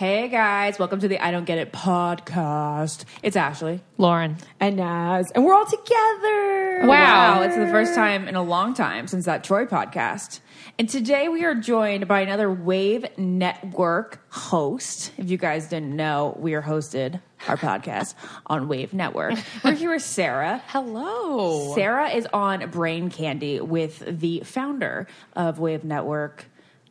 Hey guys, welcome to the I Don't Get It podcast. It's Ashley. Lauren. And Naz. And we're all together. Oh, wow. It's the first time in a long time since that Troy podcast. And today we are joined by another Wave Network host. If you guys didn't know, we are hosted our podcast on Wave Network. We're here with Sarah. Hello. Sarah is on Brain Candy with the founder of Wave Network,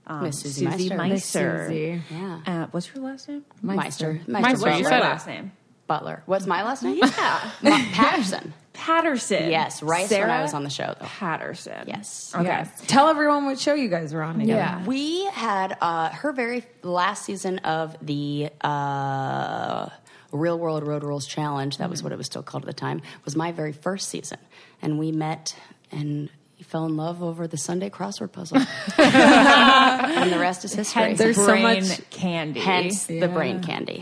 um, Miss Susie Susie Meister. Meister. Susie. Yeah. Uh, what's her last name? Meister. Meister, What's you your last name? Butler. What's my last name? Yeah. Patterson. Patterson. Yes, right when Sarah I was on the show, though. Patterson. Yes. Okay. Tell everyone what show you guys were on together. Yeah. We had uh, her very last season of the uh, Real World Road Rules Challenge. That was what it was still called at the time. Was my very first season, and we met and fell in love over the Sunday crossword puzzle. and the rest is history. Hence There's so brain much- candy. Hence the brain candy.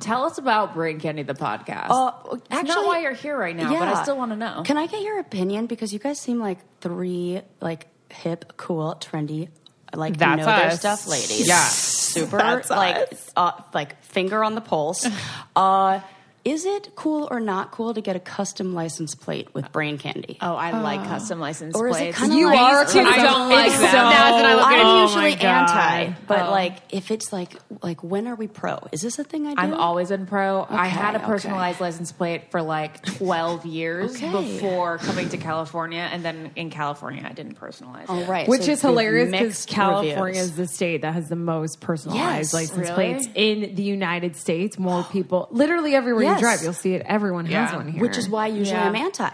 Tell us about Brain Candy, the podcast. Uh, actually- not why you're here right now, but I still want to know. Can I get your opinion? Because you guys seem like three like hip, cool, trendy, like That's know their stuff ladies. Yeah. super That's like us. uh, like finger on the pulse. uh, is it cool or not cool to get a custom license plate with brain candy? oh, I like ah. custom license Or is it plates. kind of You like, are too. I don't like It's them. so- Naz and I look I'm oh usually my God. anti, but Oh. like if it's like like when are we pro? Is this a thing I do? I've always been pro. I had a okay. personalized license plate for like 12 years Okay. before coming to California. And then in California, I didn't personalize All it. right, Which so is hilarious because California reviews. is the state that has the most personalized Yes. license Really? plates in the United States. More people, literally everywhere Yes. You drive, you'll see it. Everyone has Yeah. one here. which is why usually Yeah. I'm anti.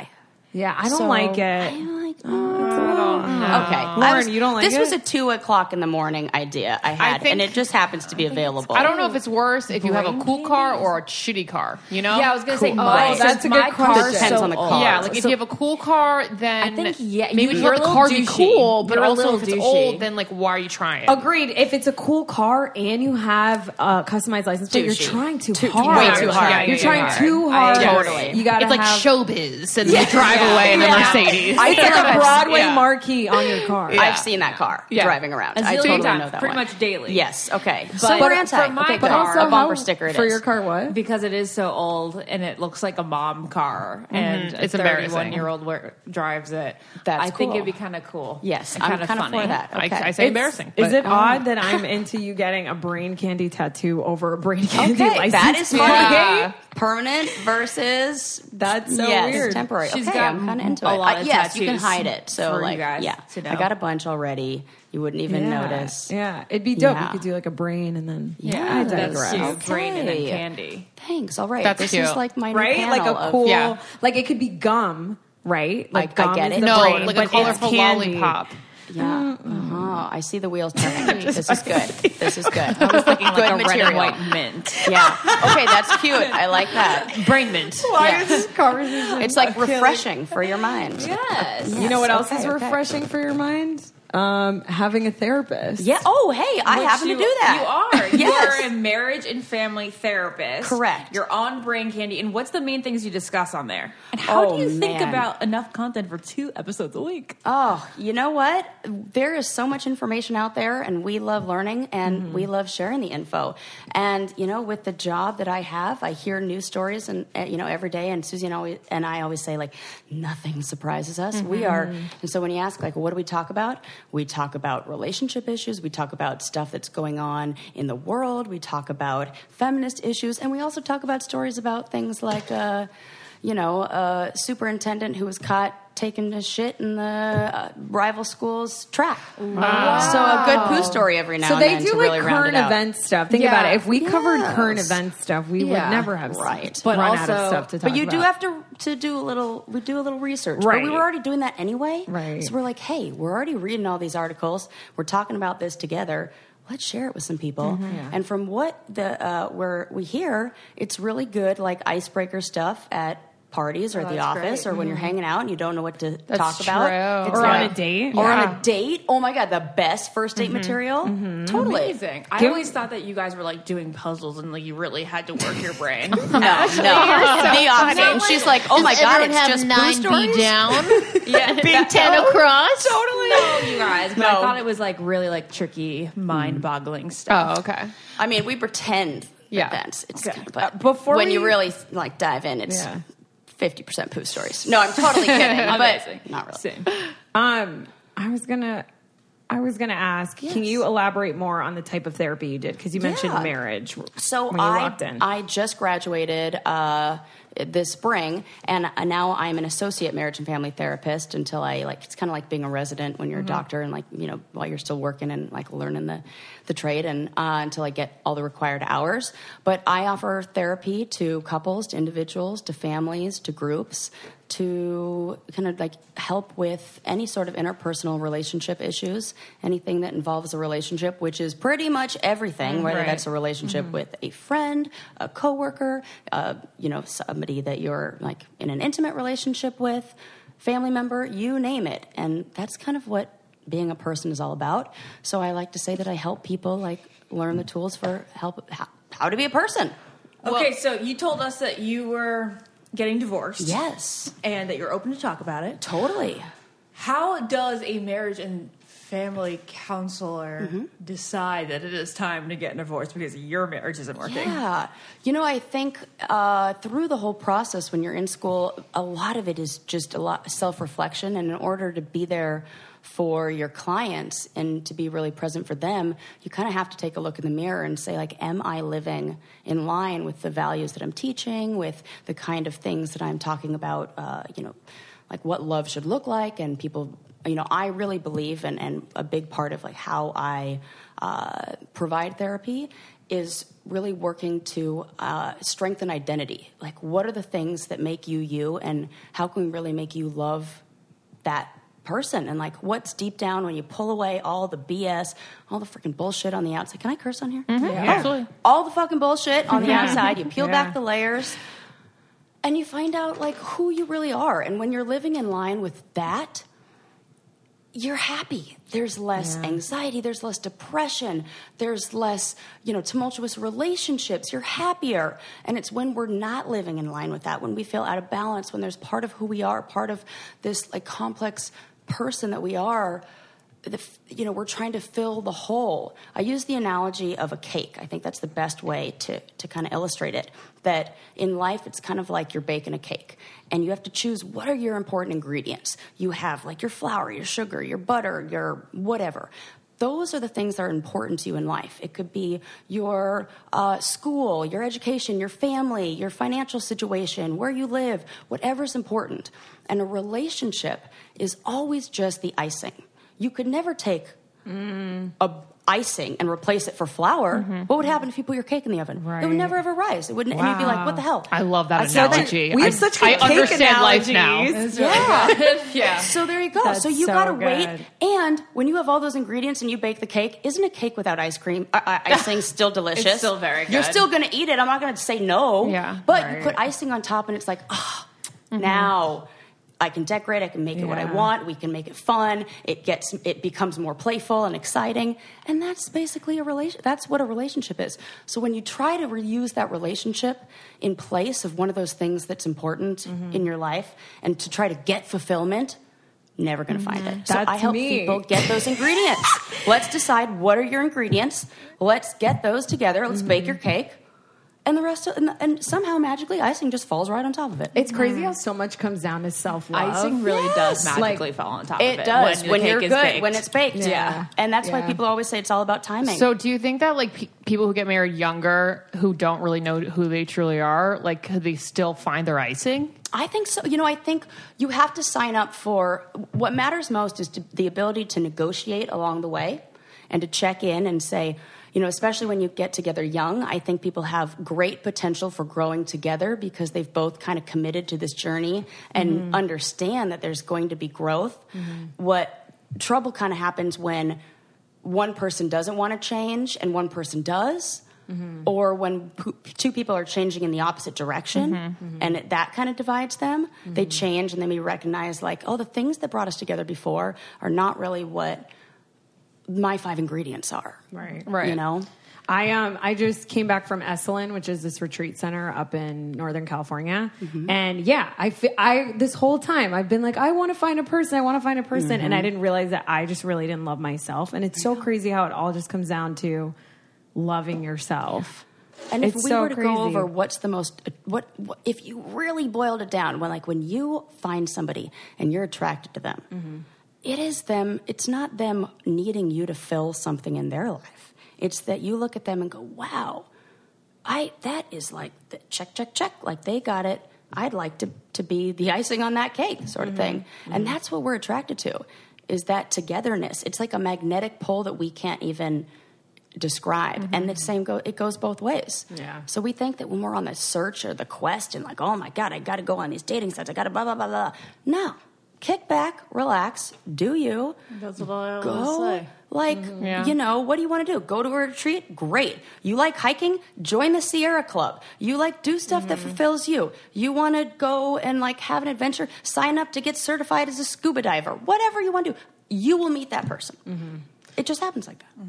Yeah, I don't So, like it. I'm like, oh, it's a little. Okay, I Lauren, was- you don't like this it? was a two o'clock in the morning idea I had, think- and it just happens to be available. I don't know if it's worse if you have a cool car or a shitty car. You know? Yeah, I was gonna say Cool. my, Oh, that's a my good car's question. Depends so on the old. car. Yeah, like if you have a cool car, then I think, yeah, maybe you- you you're a the little car be douchey. cool, but You're a also little if it's douchey. old, then like why are you trying? Agreed. If it's a cool car and you have a customized license plate, you're Douchey. trying too, Too- hard. way too hard. Yeah, You're yeah, trying yeah. too hard. totally. You gotta It's like have, showbiz, and you drive away in the Yeah. Mercedes. I It's like a think Broadway yeah. marquee on your car. I've seen that car Yeah. driving around. A I zillion totally times, know that pretty one. much daily. Yes. Okay. But so we're for my okay, car- also a bumper how- sticker. It for is. your car. What? because it is so old and it looks like a mom car mm-hmm. and It's a embarrassing. 31 year old where drives it. That's I think it'd be kind of cool. Yes, and I'm kind of kind of funny. for that. I, Okay. I say embarrassing. Is it oh. odd that I'm into you getting a brain candy tattoo over a brain candy Okay, license? that is funny. Permanent versus That's so yes, weird. temporary. She's okay, got I'm kind of into a it. lot Uh, yes, you can hide it. So like, yeah. I got a bunch already. You wouldn't even Yeah. notice. Yeah, it'd be dope. Yeah. You could do like a brain and then Yeah, I That's digress. cute. Brain and then candy. Thanks. All right, That's this cute. is like my new right? Like panel a of- cool, Yeah. like it could be gum, right? Like I- I gum get is it. the no, brain, like a it's colorful candy. lollipop. Yeah. Uh-huh. I see the wheels turning. this is good. This is good. I was thinking good like a material. red and white mint. Yeah. Okay, that's cute. I like that. Brain mint. Why is this conversation? It's like refreshing for your mind. Yes. You know what else okay, is okay. refreshing for your mind? Um, having a therapist. Yeah. Oh, hey, I Which happen you- to do that. You are. Yes. You're a marriage and family therapist. Correct. You're on Brain Candy. And what's the main things you discuss on there? And how Oh, do you think man. about enough content for two episodes a week? Oh, you know what? There is so much information out there, and we love learning and Mm-hmm. we love sharing the info. And you know, with the job that I have, I hear news stories and uh, you know every day. And Susie and, always, and I always say like, nothing surprises us. We are. Mm-hmm. And so when you ask like, what do we talk about? We talk about relationship issues. We talk about stuff that's going on in the world. We talk about feminist issues, and we also talk about stories about things like. Uh, you know, a superintendent who was caught taking a shit in the uh, rival school's track. Wow. So a good poo story every now So and they do to like really current event stuff. Think Yeah. about it. If we covered current event stuff, we Yeah. would never have Right. but But run out of stuff to talk about. But you do have to to do a little. We do a little research. But Right. we were already doing that anyway. Right. So we're like, hey, we're already reading all these articles. We're talking about this together. Let's share it with some people. Mm-hmm. And from what the uh, where we hear, it's really good, like icebreaker stuff at parties or at the office great. or when you're mm-hmm. hanging out and you don't know what to That's talk about. It's Or on a date. Or on a date. Oh my god, the best first date mm-hmm. material. Mm-hmm. Totally. Amazing. I Give- always thought that you guys were like doing puzzles and like you really had to work your brain. No, no, the opposite. And she's like, "Oh my god, it's just poo stories." down, yeah, big ten across. totally. No, you guys. But I thought it was like really like tricky, mind-boggling mm. stuff. Oh, okay. I mean, we pretend Yeah. events. It's Okay. but Uh, before when you really like dive in, it's Yeah. Fifty percent poo stories. No, I'm totally kidding, Amazing. but not really. Same. Um, I was gonna, I was gonna ask. Can you elaborate more on the type of therapy you did? Because you mentioned Yeah. marriage. So when you I walked in. I just graduated uh, this spring, and uh, now I'm an associate marriage and family therapist. Until I like, it's kind of like being a resident when you're Mm-hmm. a doctor, and like you know while you're still working and like learning the the trade, and uh, until I get all the required hours. But I offer therapy to couples, to individuals, to families, to groups. To kind of like help with any sort of interpersonal relationship issues, anything that involves a relationship, which is pretty much everything, whether Right. that's a relationship with a friend, a coworker, uh, you know, somebody that you're like in an intimate relationship with, family member, you name it. And that's kind of what being a person is all about. So I like to say that I help people like learn the tools for help how, how to be a person. Okay, so you told us that you were getting divorced. Yes, And that you're open to talk about it. totally. How does a marriage and family counselor Mm-hmm. decide that it is time to get divorced because your marriage isn't working? Yeah. You know, I think uh, through the whole process when you're in school, a lot of it is just a lot self reflection. And in order to be there for your clients and to be really present for them, you kind of have to take a look in the mirror and say, like, am I living in line with the values that I'm teaching, with the kind of things that I'm talking about, uh, you know, like what love should look like? And people you know i really believe and, and a big part of like how i uh, provide therapy is really working to uh, strengthen identity. Like what are the things that make you you and how can we really make you love that person and like what's deep down when you pull away all the bs all the freaking bullshit on the outside can i curse on here mm-hmm. Absolutely. all the fucking bullshit on the outside. You peel Yeah. back the layers and you find out like who you really are. And when you're living in line with that, you're happy. There's less anxiety, there's less depression, there's less, you know, tumultuous relationships. You're happier. And it's when we're not living in line with that, when we feel out of balance, when there's part of who we are, part of this like complex person that we are, the, you know, we're trying to fill the hole. I use the analogy of a cake. I think that's the best way to, to kind of illustrate it. That in life, it's kind of like you're baking a cake, and you have to choose what are your important ingredients. You have like your flour, your sugar, your butter, your whatever. Those are the things that are important to you in life. It could be your uh, school, your education, your family, your financial situation, where you live, whatever's important. And a relationship is always just the icing. You could never take a icing and replace it for flour. What would happen if you put your cake in the oven? It would never ever rise. It wouldn't, and you'd be like, "What the hell?" I love that So that- analogy. we have I, such I good cake understand life now. analogies. Yeah. yeah. So there you go. That's so you so gotta good. wait. And when you have all those ingredients and you bake the cake, isn't a cake without ice cream, uh, uh, icing still delicious? still very You're still gonna eat it. I'm not gonna say no. Yeah. But Right. you put icing on top, and it's like, ah, now. I can decorate. I can make it what I want. We can make it fun. It gets. It becomes more playful and exciting, and that's basically a relation. That's what a relationship is. So when you try to reuse that relationship in place of one of those things that's important Mm-hmm. in your life, and to try to get fulfillment, never going to find it. So That's I help me. people get those ingredients. Let's decide what are your ingredients. Let's get those together. Let's bake your cake, and the rest. Of, and, and somehow magically, icing just falls right on top of it. It's crazy how so much comes down to self love. Icing really does magically Like, fall on top of it it. does when, when, the cake you're is good baked. when it's baked. Yeah. and that's why people always say it's all about timing. So, do you think that like pe- people who get married younger, who don't really know who they truly are, like could they still find their icing? I think so. You know, I think you have to sign up for what matters most is to, the ability to negotiate along the way and to check in and say, you know, especially when you get together young, I think people have great potential for growing together because they've both kind of committed to this journey and mm-hmm. understand that there's going to be growth. Mm-hmm. What trouble kind of happens when one person doesn't want to change and one person does. Mm-hmm. Or when p- two people are changing in the opposite direction and it, that kind of divides them, they change and then we recognize, like, oh, the things that brought us together before are not really what my five ingredients are. Right. Right. You know? I um I just came back from Esalen, which is this retreat center up in Northern California, and yeah, I fe- I this whole time I've been like I want to find a person, I want to find a person, and I didn't realize that I just really didn't love myself, and it's so crazy how it all just comes down to loving yourself. And if It's we so were to crazy. go over what's the most, what, what if you really boiled it down, when like when you find somebody and you're attracted to them, Mm-hmm. It is them. It's not them needing you to fill something in their life. It's that you look at them and go, "Wow, I that is like the check, check, check. Like they got it. I'd like to to be the icing on that cake, sort of mm-hmm. thing." And mm-hmm. that's what we're attracted to, is that togetherness. It's like a magnetic pull that we can't even describe. And mm-hmm. the same go it goes both ways. Yeah. So we think that when we're on the search or the quest and like, oh my God, I gotta go on these dating sites, I gotta blah blah blah blah. No. Kick back, relax, do you. That's what I always Go say. like mm-hmm. Yeah. you know, what do you want to do? Go to a retreat? Great. You like hiking? Join the Sierra Club. You like do stuff that mm-hmm. fulfills you. You want to go and like have an adventure? Sign up to get certified as a scuba diver. Whatever you want to do, you will meet that person. Mm-hmm. It just happens like that.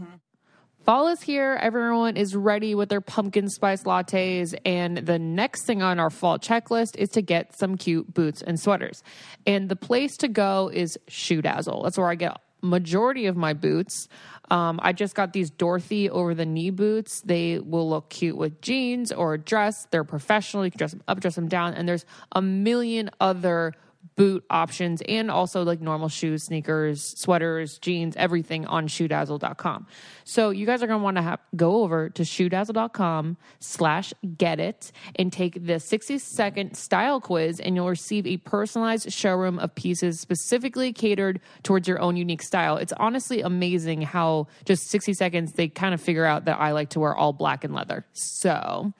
Fall is here. Everyone is ready with their pumpkin spice lattes. And the next thing on our fall checklist is to get some cute boots and sweaters. And the place to go is Shoe Dazzle. That's where I get majority of my boots. Um, I just got these Dorothy over the knee boots. They will look cute with jeans or a dress. They're professional. You can dress them up, dress them down. And there's a million other boot options and also like normal shoes, sneakers, sweaters, jeans, everything on shoedazzle.com. So you guys are going to want to go over to shoedazzle.com slash get it and take the 60 second style quiz and you'll receive a personalized showroom of pieces specifically catered towards your own unique style. It's honestly amazing how just 60 seconds they kind of figure out that I like to wear all black and leather. So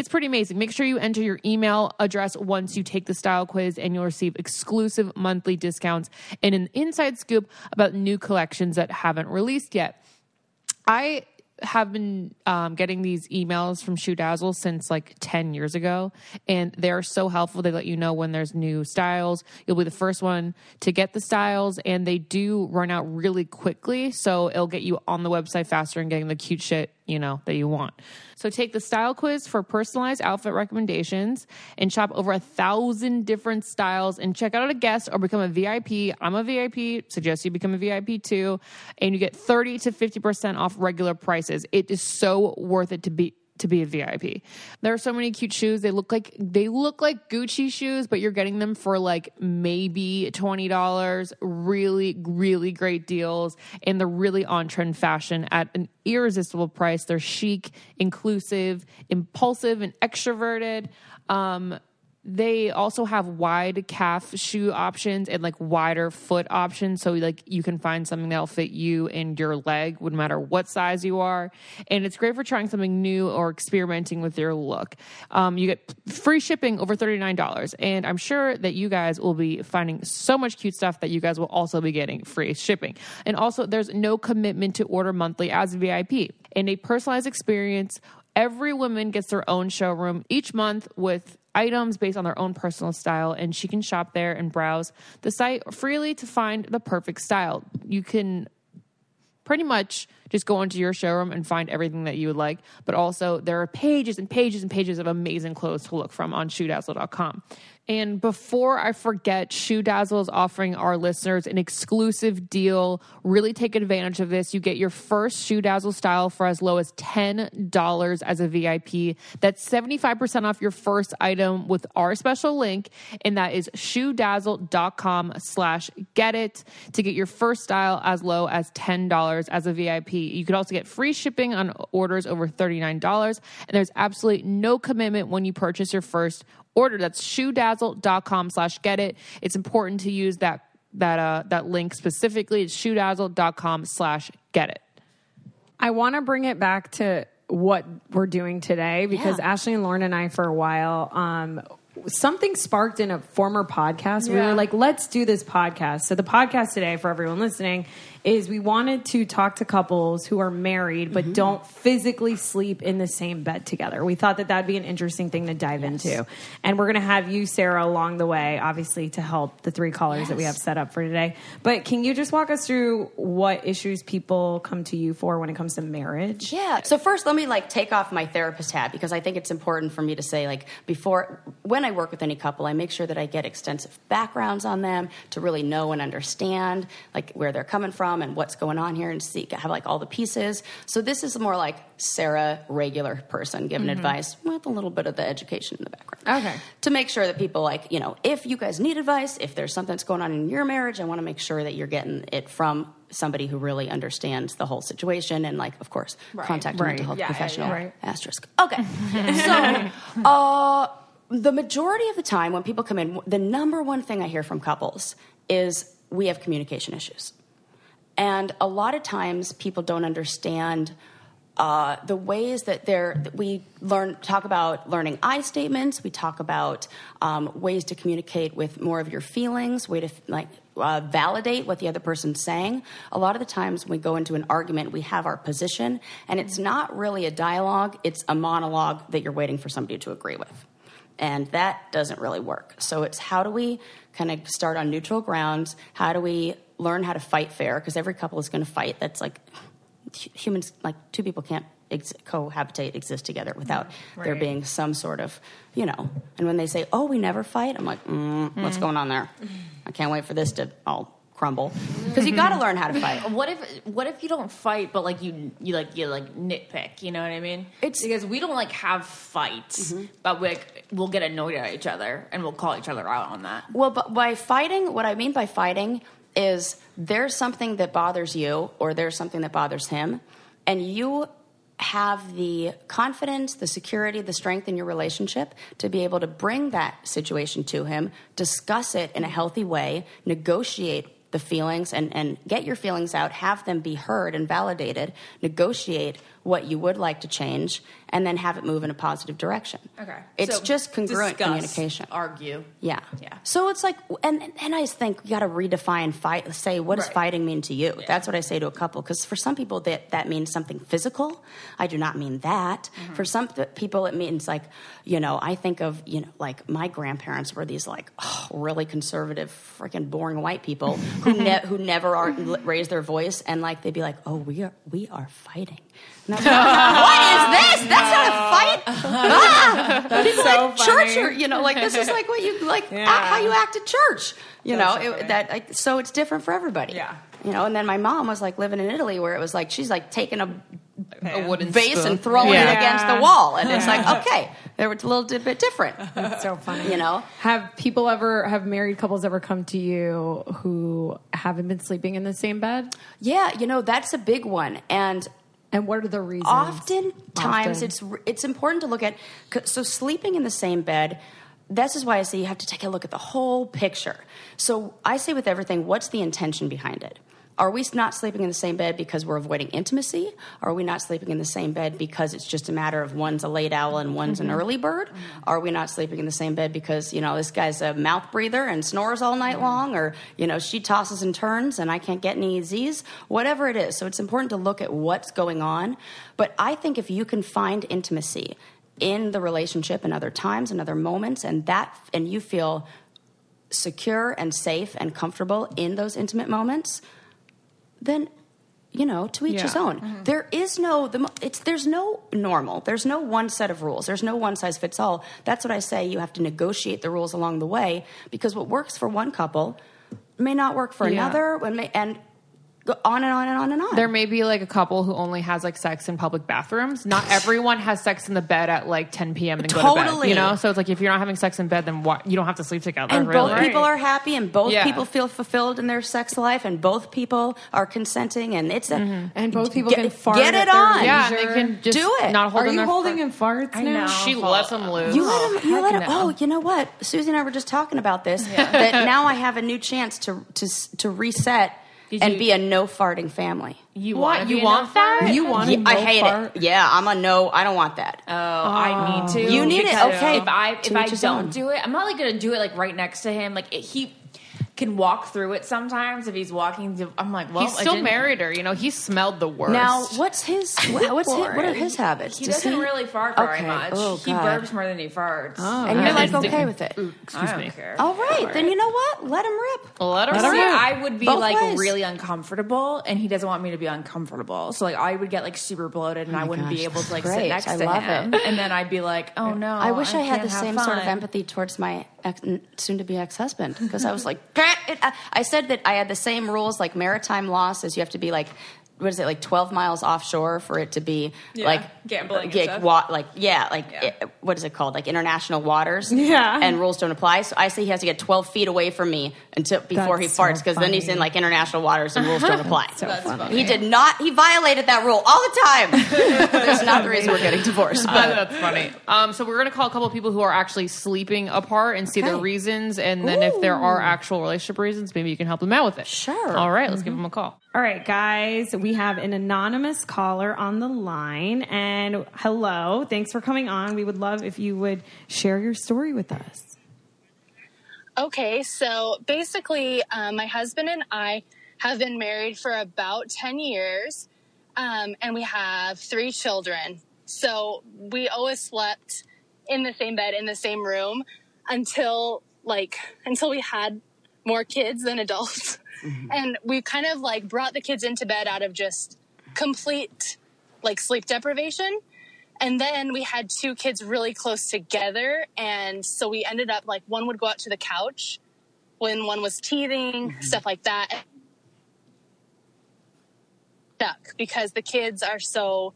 it's pretty amazing. Make sure you enter your email address once you take the style quiz, and you'll receive exclusive monthly discounts and an inside scoop about new collections that haven't released yet. I have been um, getting these emails from Shoe Dazzle since like 10 years ago, and they're so helpful. They let you know when there's new styles. You'll be the first one to get the styles, and they do run out really quickly. So it'll get you on the website faster and getting the cute shit, you know, that you want. So take the style quiz for personalized outfit recommendations and shop over a thousand different styles and check out a guest or become a VIP. I'm a VIP, suggest you become a VIP too. And you get 30 to 50% off regular prices. It is so worth it to be to be a VIP. There are so many cute shoes. They look like they look like Gucci shoes, but you're getting them for like maybe $20. Really really great deals and they're really on trend fashion at an irresistible price. They're chic, inclusive, impulsive and extroverted. Um they also have wide calf shoe options and like wider foot options. So like you can find something that'll fit you and your leg no matter what size you are. And it's great for trying something new or experimenting with your look. Um, you get free shipping over $39 and i'm sure that you guys will be finding so much cute stuff that you guys will also be getting free shipping. And also there's no commitment to order monthly as a vip and a personalized experience Every woman gets their own showroom each month with items based on their own personal style, and she can shop there and browse the site freely to find the perfect style. You can pretty much just go into your showroom and find everything that you would like. But also, there are pages and pages and pages of amazing clothes to look from on shoedazzle.com. And before I forget, Shoe Dazzle is offering our listeners an exclusive deal. Really take advantage of this. You get your first Shoe Dazzle style for as low as $10 as a VIP. That's 75% off your first item with our special link, and that is shoedazzle.com slash get it to get your first style as low as $10 as a VIP. You could also get free shipping on orders over $39, and there's absolutely no commitment when you purchase your first order. That's shoedazzle.com slash get it. It's important to use that that uh that link specifically. It's shoedazzle.com slash get it. I want to bring it back to what we're doing today because Yeah. Ashley and Lauren and I, for a while, um, something sparked in a former podcast. We were like, let's do this podcast. So, the podcast today, for everyone listening, is we wanted to talk to couples who are married but mm-hmm. don't physically sleep in the same bed together. We thought that that'd be an interesting thing to dive into. And we're going to have you, Sarah, along the way, obviously, to help the three callers that we have set up for today. But can you just walk us through what issues people come to you for when it comes to marriage? Yeah. So first, let me like take off my therapist hat because I think it's important for me to say like before when I work with any couple, I make sure that I get extensive backgrounds on them to really know and understand like where they're coming from and what's going on here and see have like all the pieces. So this is more like Sarah, regular person giving advice with a little bit of the education in the background. Okay. To make sure that people like you know if you guys need advice, if there's something that's going on in your marriage, I want to make sure that you're getting it from somebody who really understands the whole situation and like of course contact a Right. mental health Yeah, yeah, professional yeah. Right. asterisk okay so uh, the majority of the time when people come in the number one thing i hear from couples is we have communication issues and a lot of times people don't understand uh, the ways that they're we learn talk about learning I statements. We talk about um, ways to communicate with more of your feelings, way to like uh, validate what the other person's saying. A lot of the times when we go into an argument, we have our position, and it's not really a dialogue; it's a monologue that you're waiting for somebody to agree with and that doesn't really work. So it's how do we kind of start on neutral grounds? How do we learn how to fight fair? Because every couple is going to fight. That's like humans, like two people can't ex- cohabitate, exist together without there being some sort of, you know. And when they say, "Oh, we never fight," I'm like, mm, "What's going on there?" I can't wait for this to all crumble because you got to learn how to fight. What if what if you don't fight, but like you you like you like nitpick? You know what I mean? It's- because we don't like have fights, but we like, we'll get annoyed at each other and we'll call each other out on that. Well, but by fighting, what I mean by fighting is there's something that bothers you or there's something that bothers him, and you have the confidence, the security, the strength in your relationship to be able to bring that situation to him, discuss it in a healthy way, negotiate the feelings and, and get your feelings out, have them be heard and validated, negotiate what you would like to change, and then have it move in a positive direction. Okay. It's So just congruent discuss, communication. Argue. Yeah. Yeah. So it's like, and and I think you got to redefine fight. Say, what does Right. fighting mean to you? That's what I say to a couple. Because for some people, that that means something physical. I do not mean that. Mm-hmm. For some people, it means like, you know, I think of you know, like my grandparents were these like oh, really conservative, freaking boring white people who ne- who never are raise their voice, and like they'd be like, oh, we are we are fighting. And I'm like, what is this? That's not a fight. Ah! People so like church, funny. or, you know, like this is like what you like Yeah. act- how you act at church. You That's know, so it, that like, so it's different for everybody. Yeah. You know, and then my mom was like living in Italy where it was like she's like taking a, A wooden vase spoon. and throwing Yeah. it against the wall, and it's like okay, they were a little di- bit different. That's so funny. You know, Have people ever, have married couples ever come to you who haven't been sleeping in the same bed? yeah, you know that's a big one, and And what are the reasons? oftentimes Often. it's it's important to look at. so sleeping in the same bed this is why i say you have to take a look at the whole picture so i say with everything what's the intention behind it are we not sleeping in the same bed because we're avoiding intimacy? Are we not sleeping in the same bed because it's just a matter of one's a late owl and one's an mm-hmm. early bird? Mm-hmm. Are we not sleeping in the same bed because, you know, this guy's a mouth breather and snores all night long? Or, you know, she tosses and turns and I can't get any Z's? Whatever it is. So it's important to look at what's going on. But I think if you can find intimacy in the relationship and other times and other moments and that and you feel secure and safe and comfortable in those intimate moments, then you know to each Yeah. his own mm-hmm. There is no the, mo- it's there's no normal. There's no one set of rules. There's no one size fits all. That's what i say. You have to negotiate the rules along the way because what works for one couple may not work for Yeah. another. May, and go on and on and on and on. There may be like a couple who only has like sex in public bathrooms. Not everyone has sex in the bed at like 10 p.m. and then go to bed. Totally. You know, so it's like if you're not having sex in bed, then what? You don't have to sleep together. and really. both people are happy, and both Yeah. people feel fulfilled in their sex life, and both people are consenting, and it's a mm-hmm. And both people get, can fart Get it their on. Yeah, and they can just Do it. Not hold Are you their holding fr- in farts I now? know. She lets them loose. You let him. You let him. no. Oh, you know what? Susie and I were just talking about this. That now I have a new chance to to to reset Did and you- be a no farting family. You want You you want want that? You want Yeah, to I hate it. Yeah, I'm a no. I don't want that. Oh, I need to. You need it, okay. If I if I don't own. do it, I'm not like gonna do it like right next to him. Like it, he can walk through it sometimes. If he's walking, to, I'm like, well, He's still married her. You know, he smelled the worst. Now, what's his? What, what's his, what are his habits? He Does doesn't really fart very Okay. much. Oh, he God. burps more than he farts. Oh. and you're like okay with it. excuse I don't me. care. All right, then you know what? Let him rip. Let her Let her see. rip. I would be Both like ways. really uncomfortable, and he doesn't want me to be uncomfortable. So like I would get like super bloated, and oh I wouldn't be able to like that's sit next I to love him. it. And then I'd be like, oh no, I wish I, had the have same sort of empathy towards my ex, soon-to-be ex-husband because I was like, I- uh, I said that I had the same rules like maritime law says you have to be like. What is it like? Twelve miles offshore for it to be Yeah, like gambling and stuff. wa- like yeah, like Yeah. it- what is it called? Like international waters. Yeah. and rules don't apply. So I say he has to get twelve feet away from me until before That's he so farts because then he's in like international waters and rules don't apply. So that's funny. He did not. He violated that rule all the time. That's not the reason we're getting divorced. Uh, But that's funny. Um, so we're gonna call a couple of people who are actually sleeping apart and see their reasons, and then if there are actual relationship reasons, maybe you can help them out with it. Sure. All right, let's give them a call. All right, guys, we have an anonymous caller on the line. And hello, thanks for coming on. We would love if you would share your story with us. Okay, so basically, um, my husband and I have been married for about 10 years, um, and we have three children. So we always slept in the same bed, in the same room until like, until we had more kids than adults. Mm-hmm. And we kind of like brought the kids into bed out of just complete like sleep deprivation. And then we had two kids really close together. And so we ended up like one would go out to the couch when one was teething, mm-hmm. stuff like that. Stuck because the kids are so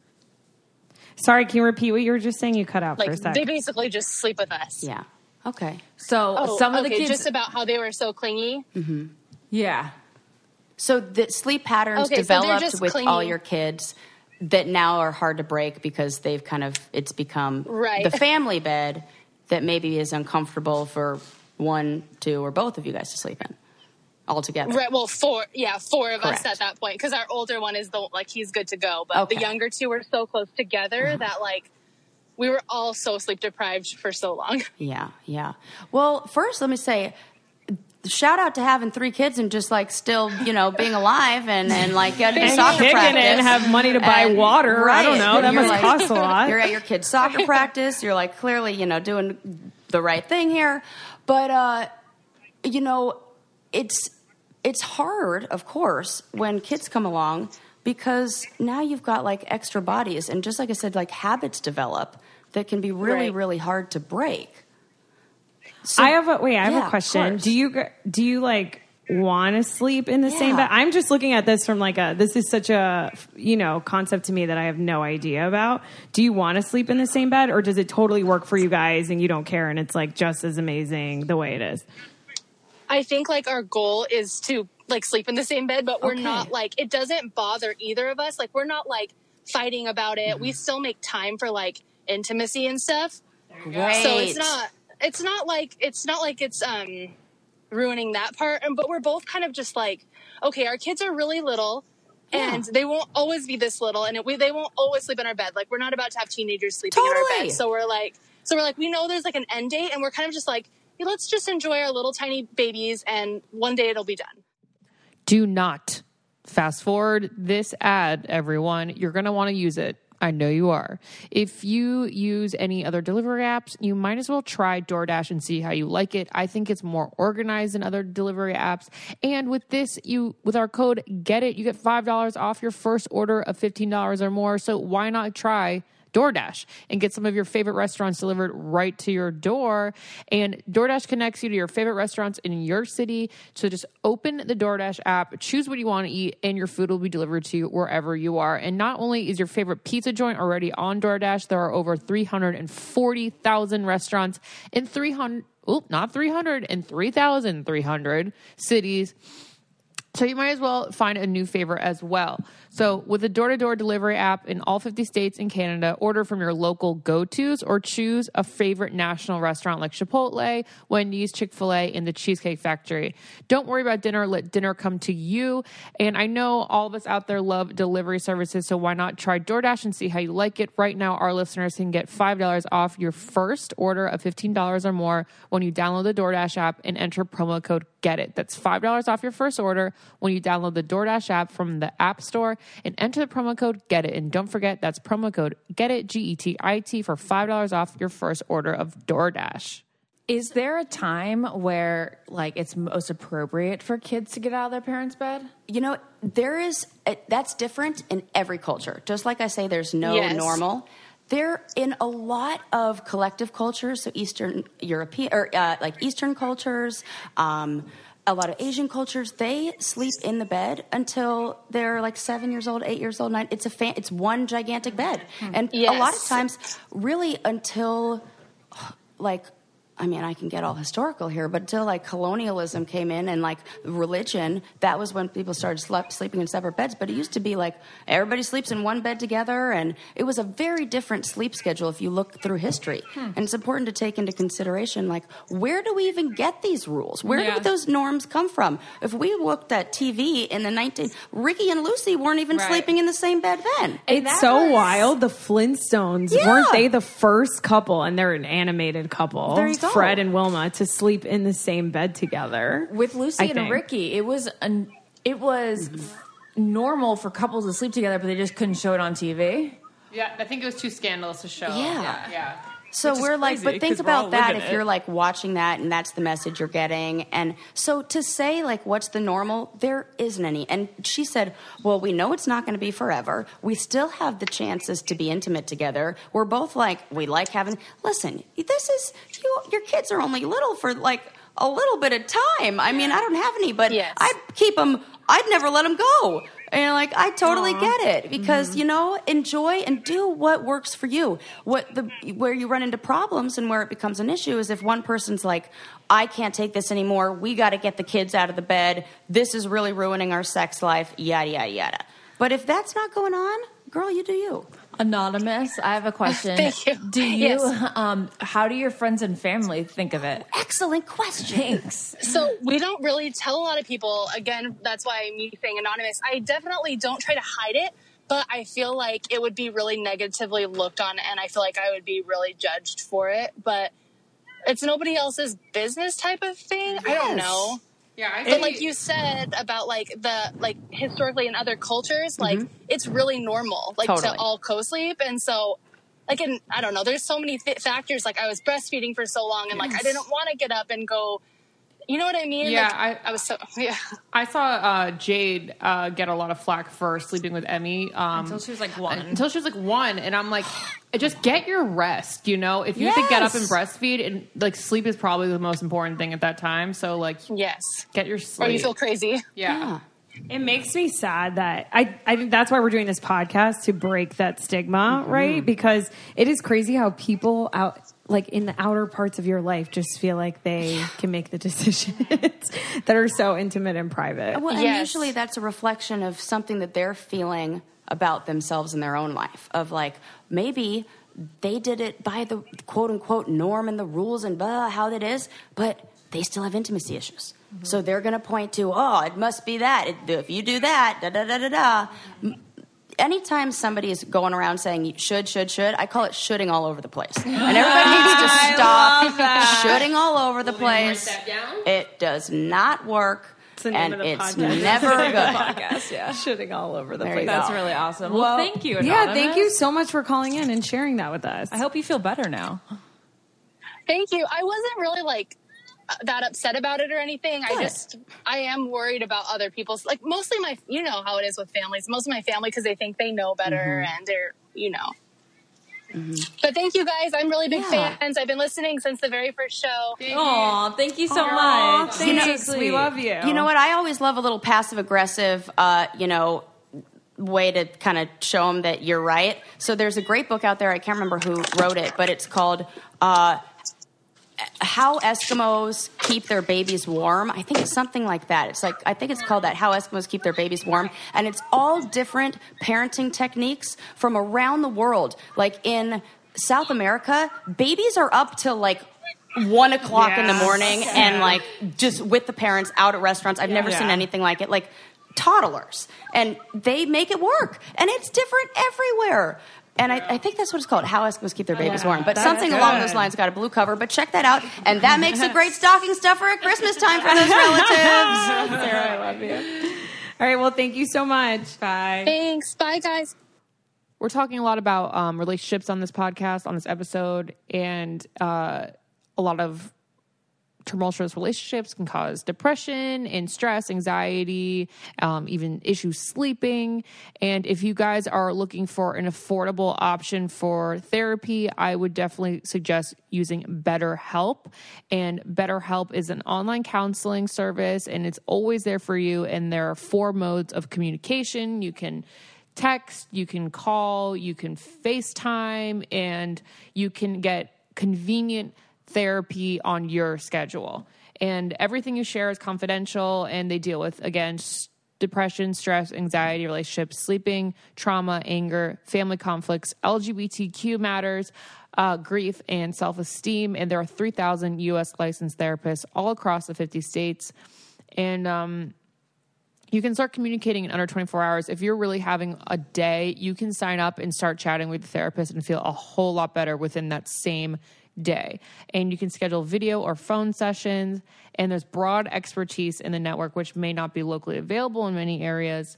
Sorry, can you repeat what you were just saying? You cut out for a like they basically just sleep with us. yeah. Okay. So Oh, some of okay, the kids, just about how they were so clingy. Mm-hmm. yeah. So the sleep patterns Okay, so they're developed just with clingy. all your kids that now are hard to break because they've kind of it's become Right. the family bed that maybe is uncomfortable for one, two, or both of you guys to sleep in all together. Right. Well, four. Yeah, four of Correct. us at that point because our older one is the like he's good to go, but Okay. the younger two were so close together mm-hmm. that like we were all so sleep deprived for so long. Yeah, yeah. Well, first, let me say, shout out to having three kids and just like still, you know, being alive and and like getting And soccer practice and have money to buy And- water. I don't know. That You're must like- cost a lot. You're at your kid's soccer practice. You're like clearly, you know, doing the right thing here, but uh, you know, it's it's hard, of course, when kids come along because now you've got like extra bodies and just like I said, like habits develop that can be really, Right. really hard to break. So- I have a wait. I have Yeah, a question. Do you do you like want to sleep in the same bed? I'm just looking at this from like a this is such a you know concept to me that I have no idea about. Do you want to sleep in the same bed, or does it totally work for you guys and you don't care and it's like just as amazing the way it is? I think like our goal is to like sleep in the same bed, but we're Okay. not like it doesn't bother either of us. Like we're not like fighting about it. Mm-hmm. We still make time for like intimacy and stuff. Great. So it's not it's not like it's not like it's um ruining that part. And but we're both kind of just like, okay, our kids are really little. And Yeah. they won't always be this little, and it, we, they won't always sleep in our bed. Like we're not about to have teenagers sleeping in our bed. So we're like, so we're like, we know there's like an end date, and we're kind of just like, let's just enjoy our little tiny babies, and one day it'll be done. Do not fast forward this ad, everyone. You're going to want to use it. I know you are. If you use any other delivery apps, you might as well try DoorDash and see how you like it. I think it's more organized than other delivery apps. And with this, you with our code get it, you get $5 off your first order of $15 or more. So why not try DoorDash and get some of your favorite restaurants delivered right to your door. And DoorDash connects you to your favorite restaurants in your city. So just open the DoorDash app, choose what you want to eat, and your food will be delivered to you wherever you are. And not only is your favorite pizza joint already on DoorDash, there are over 340,000 restaurants in 300, oh, not 300, in 3,300 cities. So you might as well find a new favorite as well. So with a door-to-door delivery app in all 50 states and Canada, order from your local go-tos or choose a favorite national restaurant like Chipotle, Wendy's, Chick-fil-A, and the Cheesecake Factory. Don't worry about dinner, let dinner come to you. And I know all of us out there love delivery services, so why not try DoorDash and see how you like it? Right now our listeners can get $5 off your first order of $15 or more when you download the DoorDash app and enter promo code GET IT. That's $5 off your first order when you download the DoorDash app from the App Store and enter the promo code GET IT. And don't forget, that's promo code GET IT, G E T I T, for $5 off your first order of DoorDash. Is there a time where like it's most appropriate for kids to get out of their parents' bed? You know, there is uh, that's different in every culture. Just like I say, there's no Yes. normal. There in a lot of collective cultures, so Eastern European or uh, like Eastern cultures, um, a lot of Asian cultures, they sleep in the bed until they're like seven years old, eight years old, nine. It's a fan, it's one gigantic bed, hmm. and a lot of times, really until like I mean, I can get all historical here, but until like colonialism came in and like religion, that was when people started slept, sleeping in separate beds. But it used to be like everybody sleeps in one bed together, and it was a very different sleep schedule if you look through history. Hmm. And it's important to take into consideration like where do we even get these rules? Where Yeah. do those norms come from? If we looked at TV in the 19, Ricky and Lucy weren't even Right. sleeping in the same bed then. It's so was- wild. The Flintstones Yeah. weren't they the first couple, and they're an animated couple, There you go. Fred and Wilma, to sleep in the same bed together With Lucy I and think. Ricky, it was an it was normal for couples to sleep together, but they just couldn't show it on TV. Yeah, I think it was too scandalous to show. Yeah. yeah. So Which we're like, but think about that if it. you're like watching that and that's the message you're getting. And so to say like, what's the normal? There isn't any. And she said, well, we know it's not going to be forever. We still have the chances to be intimate together. We're both like, we like having. Listen, this is you. Your kids are only little for like a little bit of time. I mean, I don't have any, but Yes. I'd keep them. I'd never let them go. And like, I totally get it because Mm-hmm. you know, enjoy and do what works for you. What the where you run into problems and where it becomes an issue is if one person's like, I can't take this anymore. We got to get the kids out of the bed. This is really ruining our sex life. Yada yada yada. But if that's not going on, girl, you do you. Anonymous, I have a question. Thank you. Do you Yes. um how do your friends and family think of it? Excellent question. Thanks. So we don't really tell a lot of people. Again, that's why me saying anonymous. I definitely don't try to hide it, but I feel like it would be really negatively looked on, and I feel like I would be really judged for it. But it's nobody else's business type of thing. I don't know. Yeah, I But like you said about like the like historically in other cultures, like mm-hmm. it's really normal like Totally. to all co-sleep, and so like in I don't know, there's so many th- factors. Like I was breastfeeding for so long, and like I didn't want to get up and go. You know what I mean? Yeah, Like, I- I was so yeah. I saw uh, Jade uh, get a lot of flack for sleeping with Emmy um, Until she was like one. Until she was like one, and I'm like, just get your rest. You know, if you have to get up and breastfeed, and like sleep is probably the most important thing at that time. So like, Yes. get your sleep. Or you feel crazy. yeah. It makes me sad that I, I think that's why we're doing this podcast to break that stigma, Mm-hmm. right? Because it is crazy how people out like in the outer parts of your life just feel like they can make the decisions that are so intimate and private. Well, and Yes. usually that's a reflection of something that they're feeling about themselves in their own life. Of like, maybe they did it by the quote unquote norm and the rules and blah, how that is, but they still have intimacy issues. Mm-hmm. So they're going to point to, oh, it must be that. It- If you do that, da da da da da. M- Anytime somebody is going around saying you should, should, should, I call it shooting all over the place. And everybody needs to stop shooting all over the place. It does not work. the name and of the it's podcast. never good. Podcast, yeah. Shitting all over the There place. That's really awesome. Well, thank you. Yeah, thank you so much for calling in and sharing that with us. I hope you feel better now. Thank you. I wasn't really like that upset about it or anything. I just I am worried about other people's like mostly my you know how it is with families. Most of my family because they think they know better Mm-hmm. and they're you know. But thank you guys. I'm really big Yeah. fans. I've been listening since the very first show. Aw, thank you so much. Thank That's you. so sweet. We love you. You know what? I always love a little passive aggressive, uh, you know, way to kind of show them that you're right. So there's a great book out there. I can't remember who wrote it, but it's called uh, How Eskimos Keep Their Babies Warm. I think it's something like that. It's like I think it's called that How Eskimos Keep Their Babies Warm, and it's all different parenting techniques from around the world. Like in South America, babies are up till like one o'clock in the Yes. morning and like just with the parents out at restaurants. I've never seen anything like it. Like toddlers, and they make it work, and it's different everywhere. And I, I think that's what it's called, How Eskimos Keep Their Babies Warm. But That's something along those lines got a blue cover, but check that out. And that makes a great stocking stuffer at Christmas time for those relatives. Sarah, I love you. All right. Well, thank you so much. Bye. Thanks. Bye, guys. We're talking a lot about um, relationships on this podcast, on this episode, and uh, a lot of tumultuous relationships can cause depression and stress, anxiety, um, even issues sleeping. And if you guys are looking for an affordable option for therapy, I would definitely suggest using BetterHelp. And BetterHelp is an online counseling service, and it's always there for you. And there are four modes of communication. You can text, you can call, you can FaceTime, and you can get convenient therapy on your schedule. And everything you share is confidential, and they deal with, again, depression, stress, anxiety, relationships, sleeping, trauma, anger, family conflicts, LGBTQ matters. Uh, grief and self esteem. And there are 3,000 US licensed therapists all across the 50 states. And um, you can start communicating in under 24 hours. If you're really having a day, you can sign up and start chatting with the therapist and feel a whole lot better within that same day. And you can schedule video or phone sessions. And there's broad expertise in the network, which may not be locally available in many areas.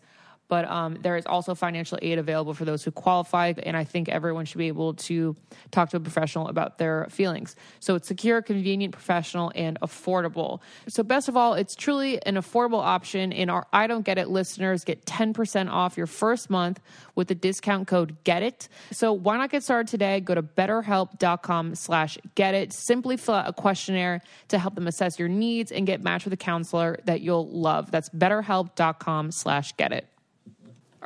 But um, there is also financial aid available for those who qualify. And I think everyone should be able to talk to a professional about their feelings. So it's secure, convenient, professional, and affordable. So, best of all, it's truly an affordable option. And our I Don't Get It listeners get 10% off your first month with the discount code GET IT. So, why not get started today? Go to betterhelp.com slash get it. Simply fill out a questionnaire to help them assess your needs and get matched with a counselor that you'll love. That's betterhelp.com slash get it.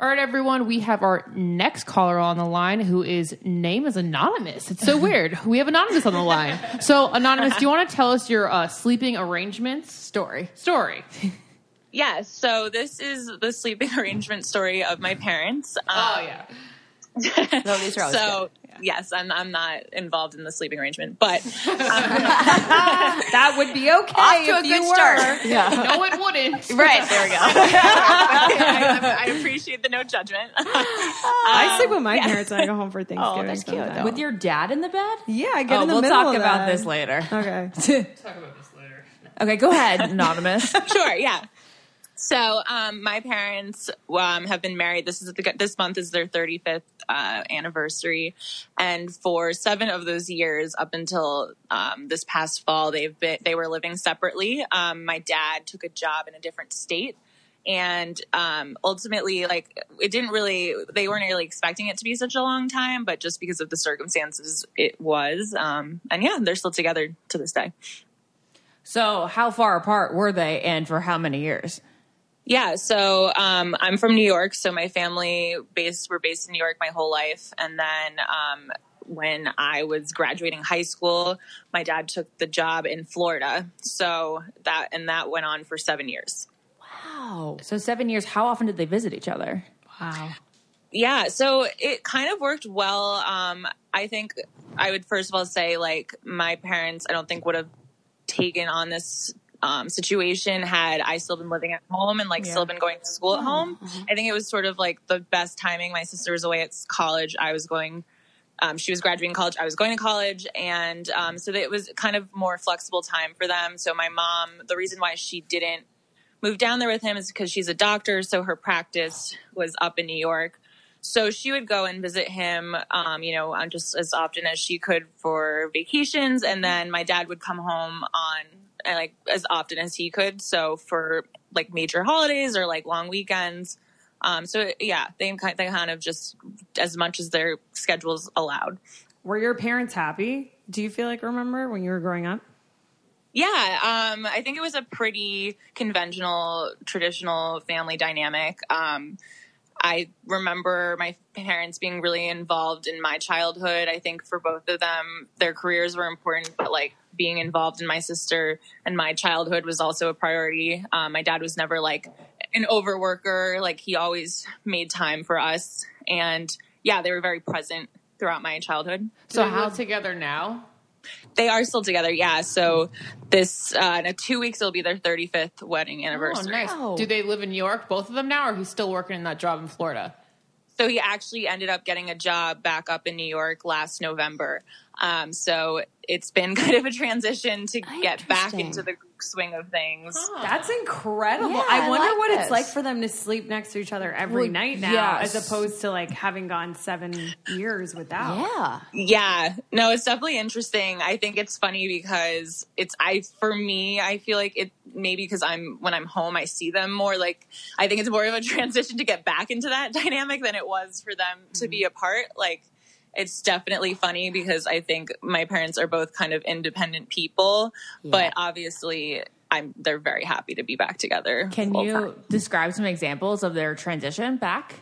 All right, everyone. We have our next caller on the line who is name is anonymous. It's so weird. We have anonymous on the line. So, anonymous, do you want to tell us your uh, sleeping arrangements story? Story. Yes, so this is the sleeping arrangement story of my parents. Um, Oh yeah. No, these are always so yes, I'm I'm not involved in the sleeping arrangement, but um, That would be okay Off to if a you good were. start. No, it wouldn't. Right, there we go. I, I appreciate the no judgment. Um, I sleep with my parents when I go home for Thanksgiving. Oh, that's cute, though. With your dad in the bed? yeah, I get Oh, in the we'll middle talk of about that. this later. Okay. Talk about this later. Okay, go ahead, anonymous. sure, yeah. So, um, my parents um, have been married. This is the, this month is their 35th uh, anniversary, and for seven of those years, up until um, this past fall, they've been they were living separately. Um, my dad took a job in a different state, and um, ultimately, like it didn't really they weren't really expecting it to be such a long time, but just because of the circumstances, it was. Um, and yeah, they're still together to this day. so, how far apart were they, and for how many years? Yeah, so um, I'm from New York, so my family base were based in New York my whole life, and then um, when I was graduating high school, my dad took the job in Florida, so that and that went on for seven years. Wow. So, seven years. How often did they visit each other? Wow. Yeah, so it kind of worked well. Um, I think I would first of all say like my parents, I don't think would have taken on this um, situation had I still been living at home and like still been going to school at home. I think it was sort of like the best timing. My sister was away at college. I was going. Um, she was graduating college. I was going to college, and um, so it was kind of more flexible time for them. So my mom, the reason why she didn't move down there with him is because she's a doctor, so her practice was up in New York. So she would go and visit him, um, you know, on just as often as she could for vacations, and then my dad would come home on like as often as he could. So for like major holidays or like long weekends. Um, so yeah, they kind they kind of just as much as their schedules allowed. Were your parents happy? Do you feel like remember when you were growing up? Yeah, um, I think it was a pretty conventional, traditional family dynamic. Um, I remember my parents being really involved in my childhood. I think for both of them, their careers were important, but like being involved in my sister and my childhood was also a priority. Um, my dad was never like an overworker, like he always made time for us. And yeah, they were very present throughout my childhood. So how together now? They are still together, yeah. So this uh, in two weeks it'll be their 35th wedding Oh, anniversary. nice. Do they live in New York, both of them now, or he's still working in that job in Florida? So he actually ended up getting a job back up in New York last November. Um, so it's been kind of a transition to get back into the swing of things. That's incredible. Yeah, I I wonder like what it's like for them to sleep next to each other every Well, night now, yes. as opposed to like having gone seven years without. Yeah. Yeah, no, it's definitely interesting. I think it's funny because it's I for me, I feel like it maybe because I'm when I'm home, I see them more. Like I think it's more of a transition to get back into that dynamic than it was for them to be apart. Like it's definitely funny because I think my parents are both kind of independent people, but obviously I'm they're very happy to be back together. Can you time. describe some examples of their transition back?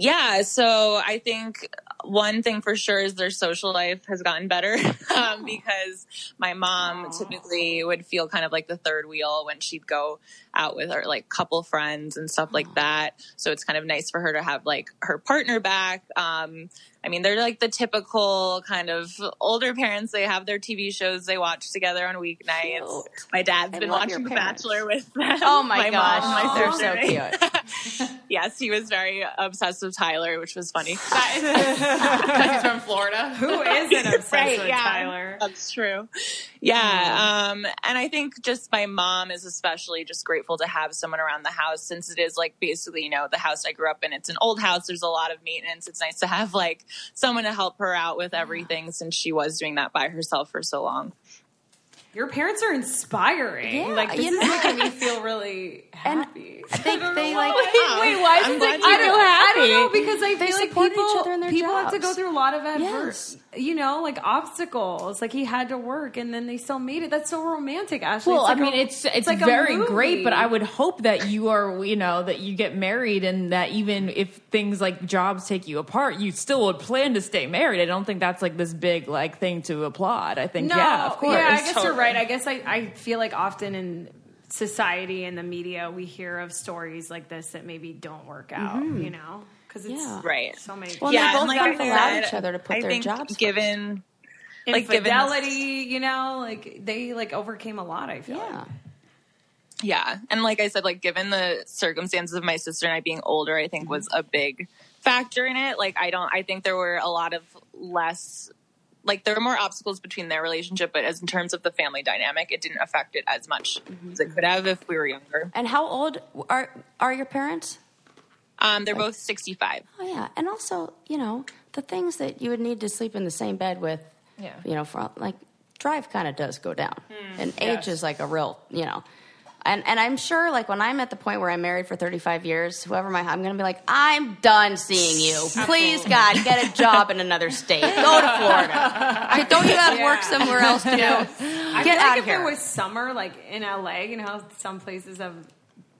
Yeah, so I think one thing for sure is their social life has gotten better um, because my mom typically would feel kind of like the third wheel when she'd go out with her like couple friends and stuff like that. So it's kind of nice for her to have like her partner back. Um, I mean, they're like the typical kind of older parents. They have their TV shows they watch together on weeknights. My dad's I been watching The. Bachelor with them. Oh my, mom gosh, and my they're so cute. yes, he was very obsessed with Tyler, which was funny. Because he's from Florida. Who isn't obsessed Right, with yeah. Tyler? That's true. Yeah. Um, and I think just my mom is especially just grateful to have someone around the house since it is like basically, you know, the house I grew up in. It's an old house. There's a lot of maintenance. It's nice to have like someone to help her out with everything since she was doing that by herself for so long. Your parents are inspiring. Yeah, like this you is know. making me feel really happy. I think they like. Wait, why I'm is glad it? you I don't, were I don't know because I They feel like people, each other in their people have to go through a lot of adverse, Yes. You know, like obstacles. Like he had to work, and then they still made it. That's so romantic, Ashley. Well, It's like I mean, a- it's it's, like very great, but I would hope that you are, you know, that you get married and that even if things like jobs take you apart, you still would plan to stay married. I don't think that's like this big like thing to applaud. I think, No, yeah, of course. Yeah, I guess you're right. I guess I, I feel like often in society and the media, we hear of stories like this that maybe don't work out, mm-hmm. you know? Because it's Yeah. Right. so many Well, yeah, they both like of I allowed each other to put I their think jobs first. given like given infidelity, you know, like they like overcame a lot, I feel Yeah. like. Yeah. And like I said, like given the circumstances of my sister and I being older, I think was a big factor in it. Like I don't I think there were a lot of less like there were more obstacles between their relationship, but as in terms of the family dynamic, it didn't affect it as much as it mm-hmm. could have if we were younger. And how old are are your parents? Um, they're both sixty five. Oh yeah, and also you know the things that you would need to sleep in the same bed with. Yeah. You know, for like drive kind of does go down, and age yes. is like a real you know. And, and I'm sure, like when I'm at the point where I'm married for 35 years, whoever my I'm going to be like, I'm done seeing you. Please, God, get a job in another state. Go to Florida. Okay, don't you have to work somewhere else too? I Get feel like out if here. it was summer, like in LA, you know how some places have,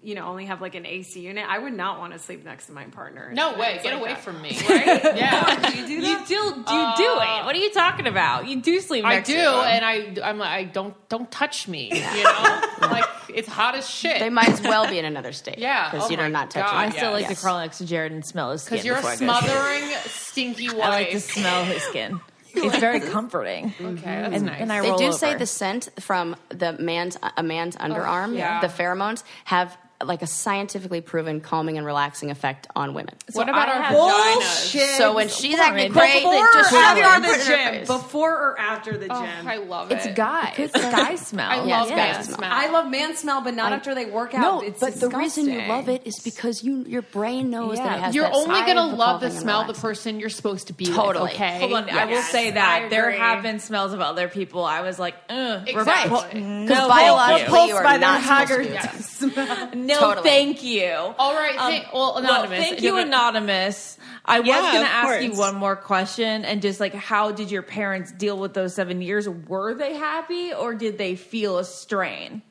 you know, only have like an AC unit. I would not want to sleep next to my partner. No It's way. like Get away that. from me. Right? Yeah. You do You that? do, you do uh, it. What are you talking about? You do sleep I do, to him. and I, I'm like, I don't, don't touch me. You know, like it's hot as shit. They might as well be in another state. Yeah. because Oh you're not touching. God, I it. still like Yes. to crawl next to Jared and smell his skin. Because you're a before I go to sleep. smothering, stinky wife. I like to smell his skin. It's very comforting. Okay, that's mm-hmm. And, nice. and I They roll do say the scent from the man's a man's oh, underarm, yeah. the pheromones have like a scientifically proven calming and relaxing effect on women. So what about I our have- vaginas? So when she's boring. acting great, Before they or just after shove it the in gym? Before or after the Oh, gym? I love It's it. guys. It's guy smell. I love Yes, man guys. smell. I love man smell, but not after they work out. No, it's but the reason you love it is because you your brain knows Yeah. that it has. You're that only gonna love the smell of the person you're supposed to be Totally. with. Okay. Hold on, I will say that I there have been smells of other people. I was like, Ugh, Exactly. repul- mm. Because no, biologically, repulsed you are by their not supposed to haggard be smell. No, Totally. thank you. All right. Um, thank- well, anonymous. thank you, you have anonymous. I was Yeah, going to of ask you one more question, and just like, how did your parents deal with those seven years? Were they happy, or did they feel a strain?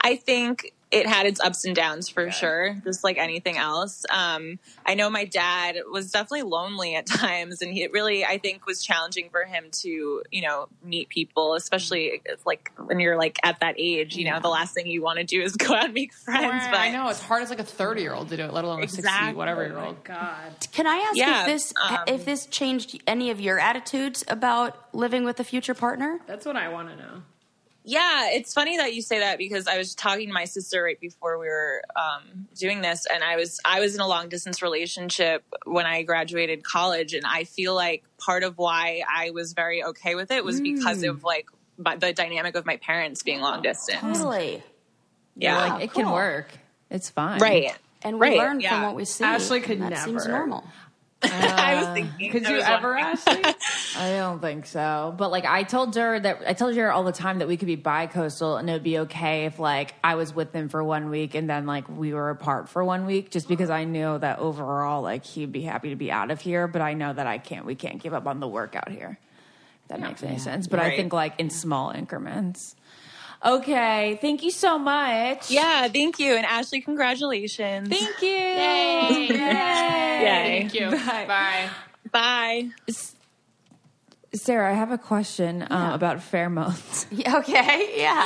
I think it had its ups and downs for sure, just like anything else. Um, I know my dad was definitely lonely at times, and he it really, I think, was challenging for him to, you know, meet people, especially like when you're like at that age. You know, the last thing you want to do is go out and make friends. But I know it's hard as like a 30 year old to do it, let alone a 60 whatever year old. God. Can I ask Yeah, if this um, if this changed any of your attitudes about living with a future partner? That's what I want to know. Yeah, it's funny that you say that because I was talking to my sister right before we were um, doing this, and I was I was in a long distance relationship when I graduated college, and I feel like part of why I was very okay with it was because of like my, the dynamic of my parents being long distance. Totally. Yeah, like it can work. It's fine, right. And we Right, learn from what we see. Ashley could and that seems never. Normal. Uh, I was thinking. Could you ever. Ashley? I don't think so. But like I told her that I told her all the time that we could be bi-coastal and it would be okay if like I was with him for one week and then like we were apart for one week just because I knew that overall like he'd be happy to be out of here, but I know that I can't we can't give up on the work out here. If that makes any sense. But I think like in small increments. Okay, thank you so much. Yeah, thank you, and Ashley, congratulations. Thank you. Yay. Yay. Yay. Thank you. Bye. Bye. Sarah, I have a question uh, about pheromones. Yeah, Okay, yeah.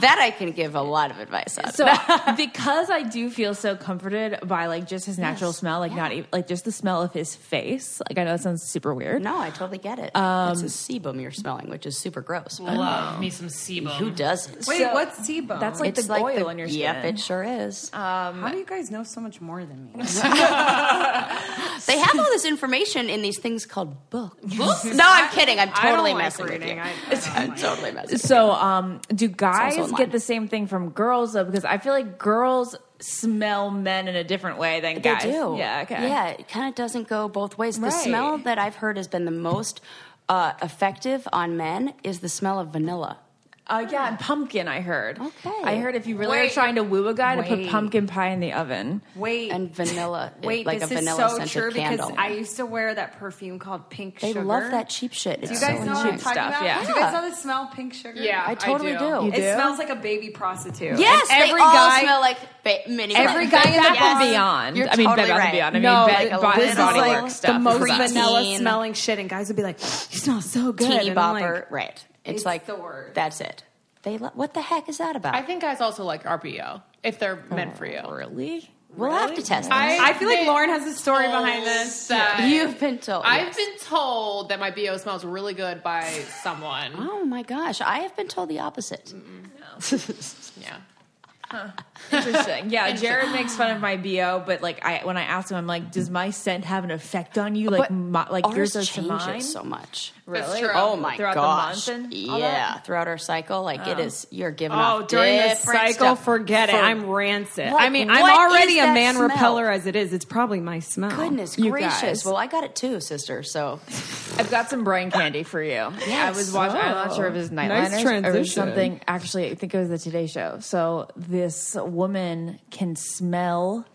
That I can give a lot of advice on. So because I do feel so comforted by like just his natural smell, like not even like just the smell of his face. Like I know that sounds super weird. no, I totally get it. Um, it's a sebum you're smelling, which is super gross. But Love me some sebum. who doesn't? Wait, what's sebum? That's like it's the like oil the, in your skin. Yep, it sure is. How do you guys know so much more than me? they have all this information in these things called books. no, I'm kidding. I'm totally like messing with you. I, I don't I'm like totally messing. So, um, do guys get the same thing from girls though? Because I feel like girls smell men in a different way than They guys. do. Yeah. Okay. Yeah, it kind of doesn't go both ways. The Right. smell that I've heard has been the most uh, effective on men is the smell of vanilla. Uh, yeah, and pumpkin. I heard. Okay. I heard if you really Wait. are trying to woo a guy, to put Wait. pumpkin pie in the oven. Wait, And vanilla, wait, like this a is vanilla so scented true candle. because I used to wear that perfume called Pink sugar. they Sugar. love that cheap shit. It's Do you guys so know what I'm annoying. talking stuff, about? yeah. Do you guys know the smell Pink Sugar? Yeah, I totally do. You It do? smells like a baby prostitute. Yes, And they every all guy, smell like ba- mini. every guy in the Bath and bar- Beyond. You're I mean, totally Bed Bath and right. Beyond. I mean, no, Bed, like a Bath this and is like Works the stuff. most is vanilla smelling shit, and guys would be like, "You smell so good." teeny And I'm bopper. like, right. It's, it's like the word. That's it. They lo- what the heck is that about? I think guys also like RPO if they're meant for you. Oh, really? we'll have to test this. I feel like Lauren has a story behind this. that- You've been told. I've yes. been told that my BO smells really good by someone. Oh my gosh, I have been told the opposite. Yeah. Interesting. Yeah, Jared makes fun of my bo, but like I when I asked him, I'm like, does my scent have an effect on you? Like, my, like Ours yours does to changes mine? so much. Really? true. Oh my Throughout gosh! the month and all yeah, that? throughout our cycle, like it oh. is. You're giving up. Oh, off during the cycle, stuff. forget it. I'm rancid. What- I mean, I'm already a man smell? repeller as it is. It's probably my smell. Goodness You gracious! guys. Well, I got it too, sister. So I've got some brain candy for you. Yeah, I was watching. I'm not sure if it was oh, Nice Nightliners or it was transition. something. Actually, I think it was the Today Show. So this woman can smell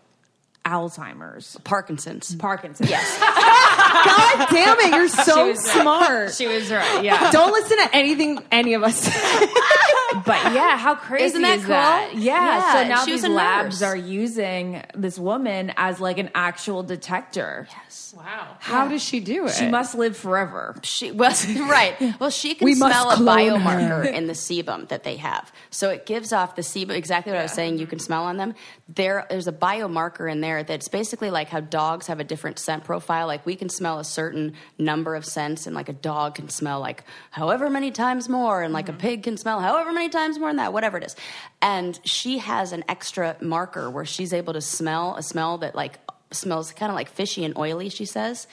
Alzheimer's, Parkinson's. Parkinson's. Yes, God damn it, you're so was right. smart. she was right. Yeah, Don't listen to anything any of us. but yeah, how crazy Isn't that is that? Yeah. Yeah, so now she was these labs nurse. are using this woman as like an actual detector. Yes. Wow. How does she do it? She must live forever. She well, right. Well, she can We smell a biomarker her. in the sebum that they have. So it gives off the sebum. Exactly what I was saying. You can smell on them. There, there's a biomarker in there that's basically like how dogs have a different scent profile. Like we can smell a certain number of scents, and like a dog can smell like however many times more, and like Mm-hmm. a pig can smell however many times more than that. Whatever it is. And she has an extra marker where she's able to smell a smell that like smells kind of like fishy and oily. She says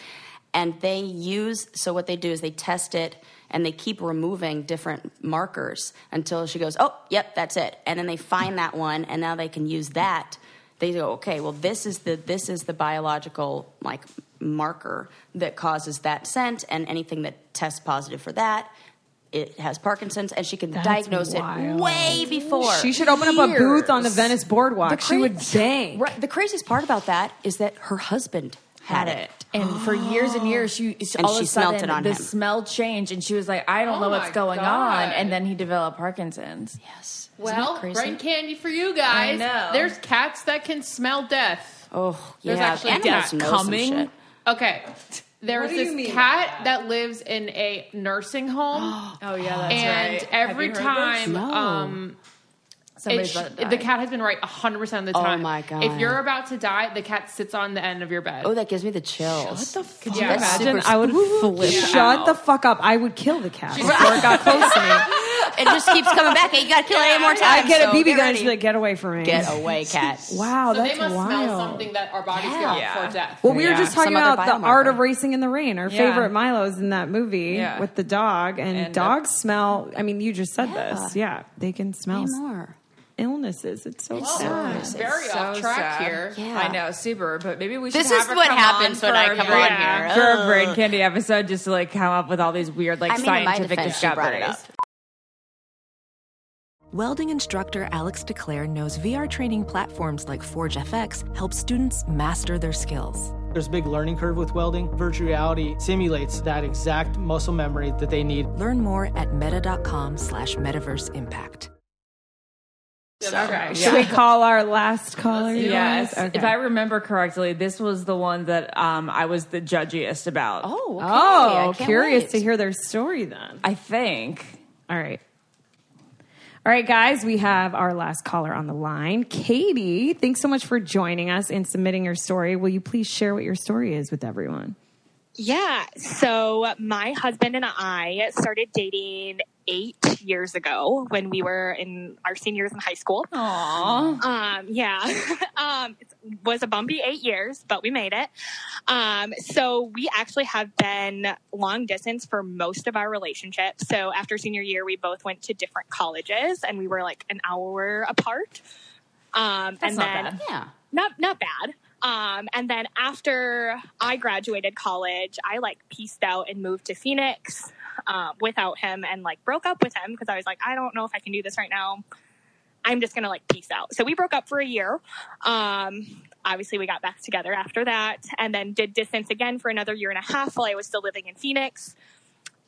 and they use so what they do is they test it and they keep removing different markers until she goes oh yep that's it and then they find that one and now they can use that they go okay well this is the this is the biological like marker that causes that scent and anything that tests positive for that it has Parkinson's, and she can diagnose wild. it way before. She should open up a booth on the Venice Boardwalk. The she would cra- bang. Right, the craziest part about that is that her husband had, had it. And for years and years, she And all she of a smelt sudden it on the him. smell changed, and she was like, "I don't Oh know what's my going God. on." And then he developed Parkinson's. Yes. Well, crazy? brain candy for you guys. I know. There's cats that can smell death. Oh, There's yeah. actually animals death know some coming. shit. Okay. There's What do you this mean cat that lives in a nursing home. Oh yeah, that's and right. every Have you heard this? time No. um it Somebody's sh- about to die. the cat has been right 100% of the time. Oh time. my God. If you're about to die, the cat sits on the end of your bed. Oh, that gives me the chills. What the fuck? Could you imagine? I would flip. Shut the fuck up. I would kill the cat before it got close to me. it just keeps coming back. Hey, you got to kill it eight more times. I get a so BB get gun and ready. she's like, get away from me. Get away, cat. Wow, so that's they must wild. smell something that our bodies Yeah. yeah. for death. Well, we were just talking Some about the art of racing in the rain. Our Yeah. favorite Milo's in that movie Yeah. with the dog, and, And, uh, dogs smell. I mean, you just said Yeah. this. Yeah, they can smell Way more. Illnesses. It's so It's sad. so- very So off track sad. here. Yeah. I know, super. But maybe we should. This have is what come happens when I for- come on yeah, here. for a brain candy episode, just to like come up with all these weird, like I mean, in my scientific defense, she brought it discoveries. Welding instructor Alex DeClaire knows VR training platforms like Forge FX help students master their skills. There's a big learning curve with welding. Virtual reality simulates that exact muscle memory that they need. Learn more at meta.com slash metaverse impact. Okay, should we call our last caller? you Yes, guys? Okay. if I remember correctly, this was the one that um, I was the judgiest about. Oh, okay. Oh, curious wait. to hear their story then. I think. All right. All right, guys, we have our last caller on the line. Katie, thanks so much for joining us and submitting your story. Will you please share what your story is with everyone? Yeah. So my husband and I started dating eight years ago when we were in our seniors in high school. Aww. Um, yeah. um, it was a bumpy eight years, but we made it. Um, so we actually have been long distance for most of our relationship. So after senior year, we both went to different colleges and we were like an hour apart. Um, That's and not then bad. Yeah. not not bad. Um, and then after I graduated college, I like pieced out and moved to Phoenix um, without him, and like broke up with him because I was like, I don't know if I can do this right now. I'm just gonna like peace out. So we broke up for a year. Um, obviously, we got back together after that, and then did distance again for another year and a half while I was still living in Phoenix.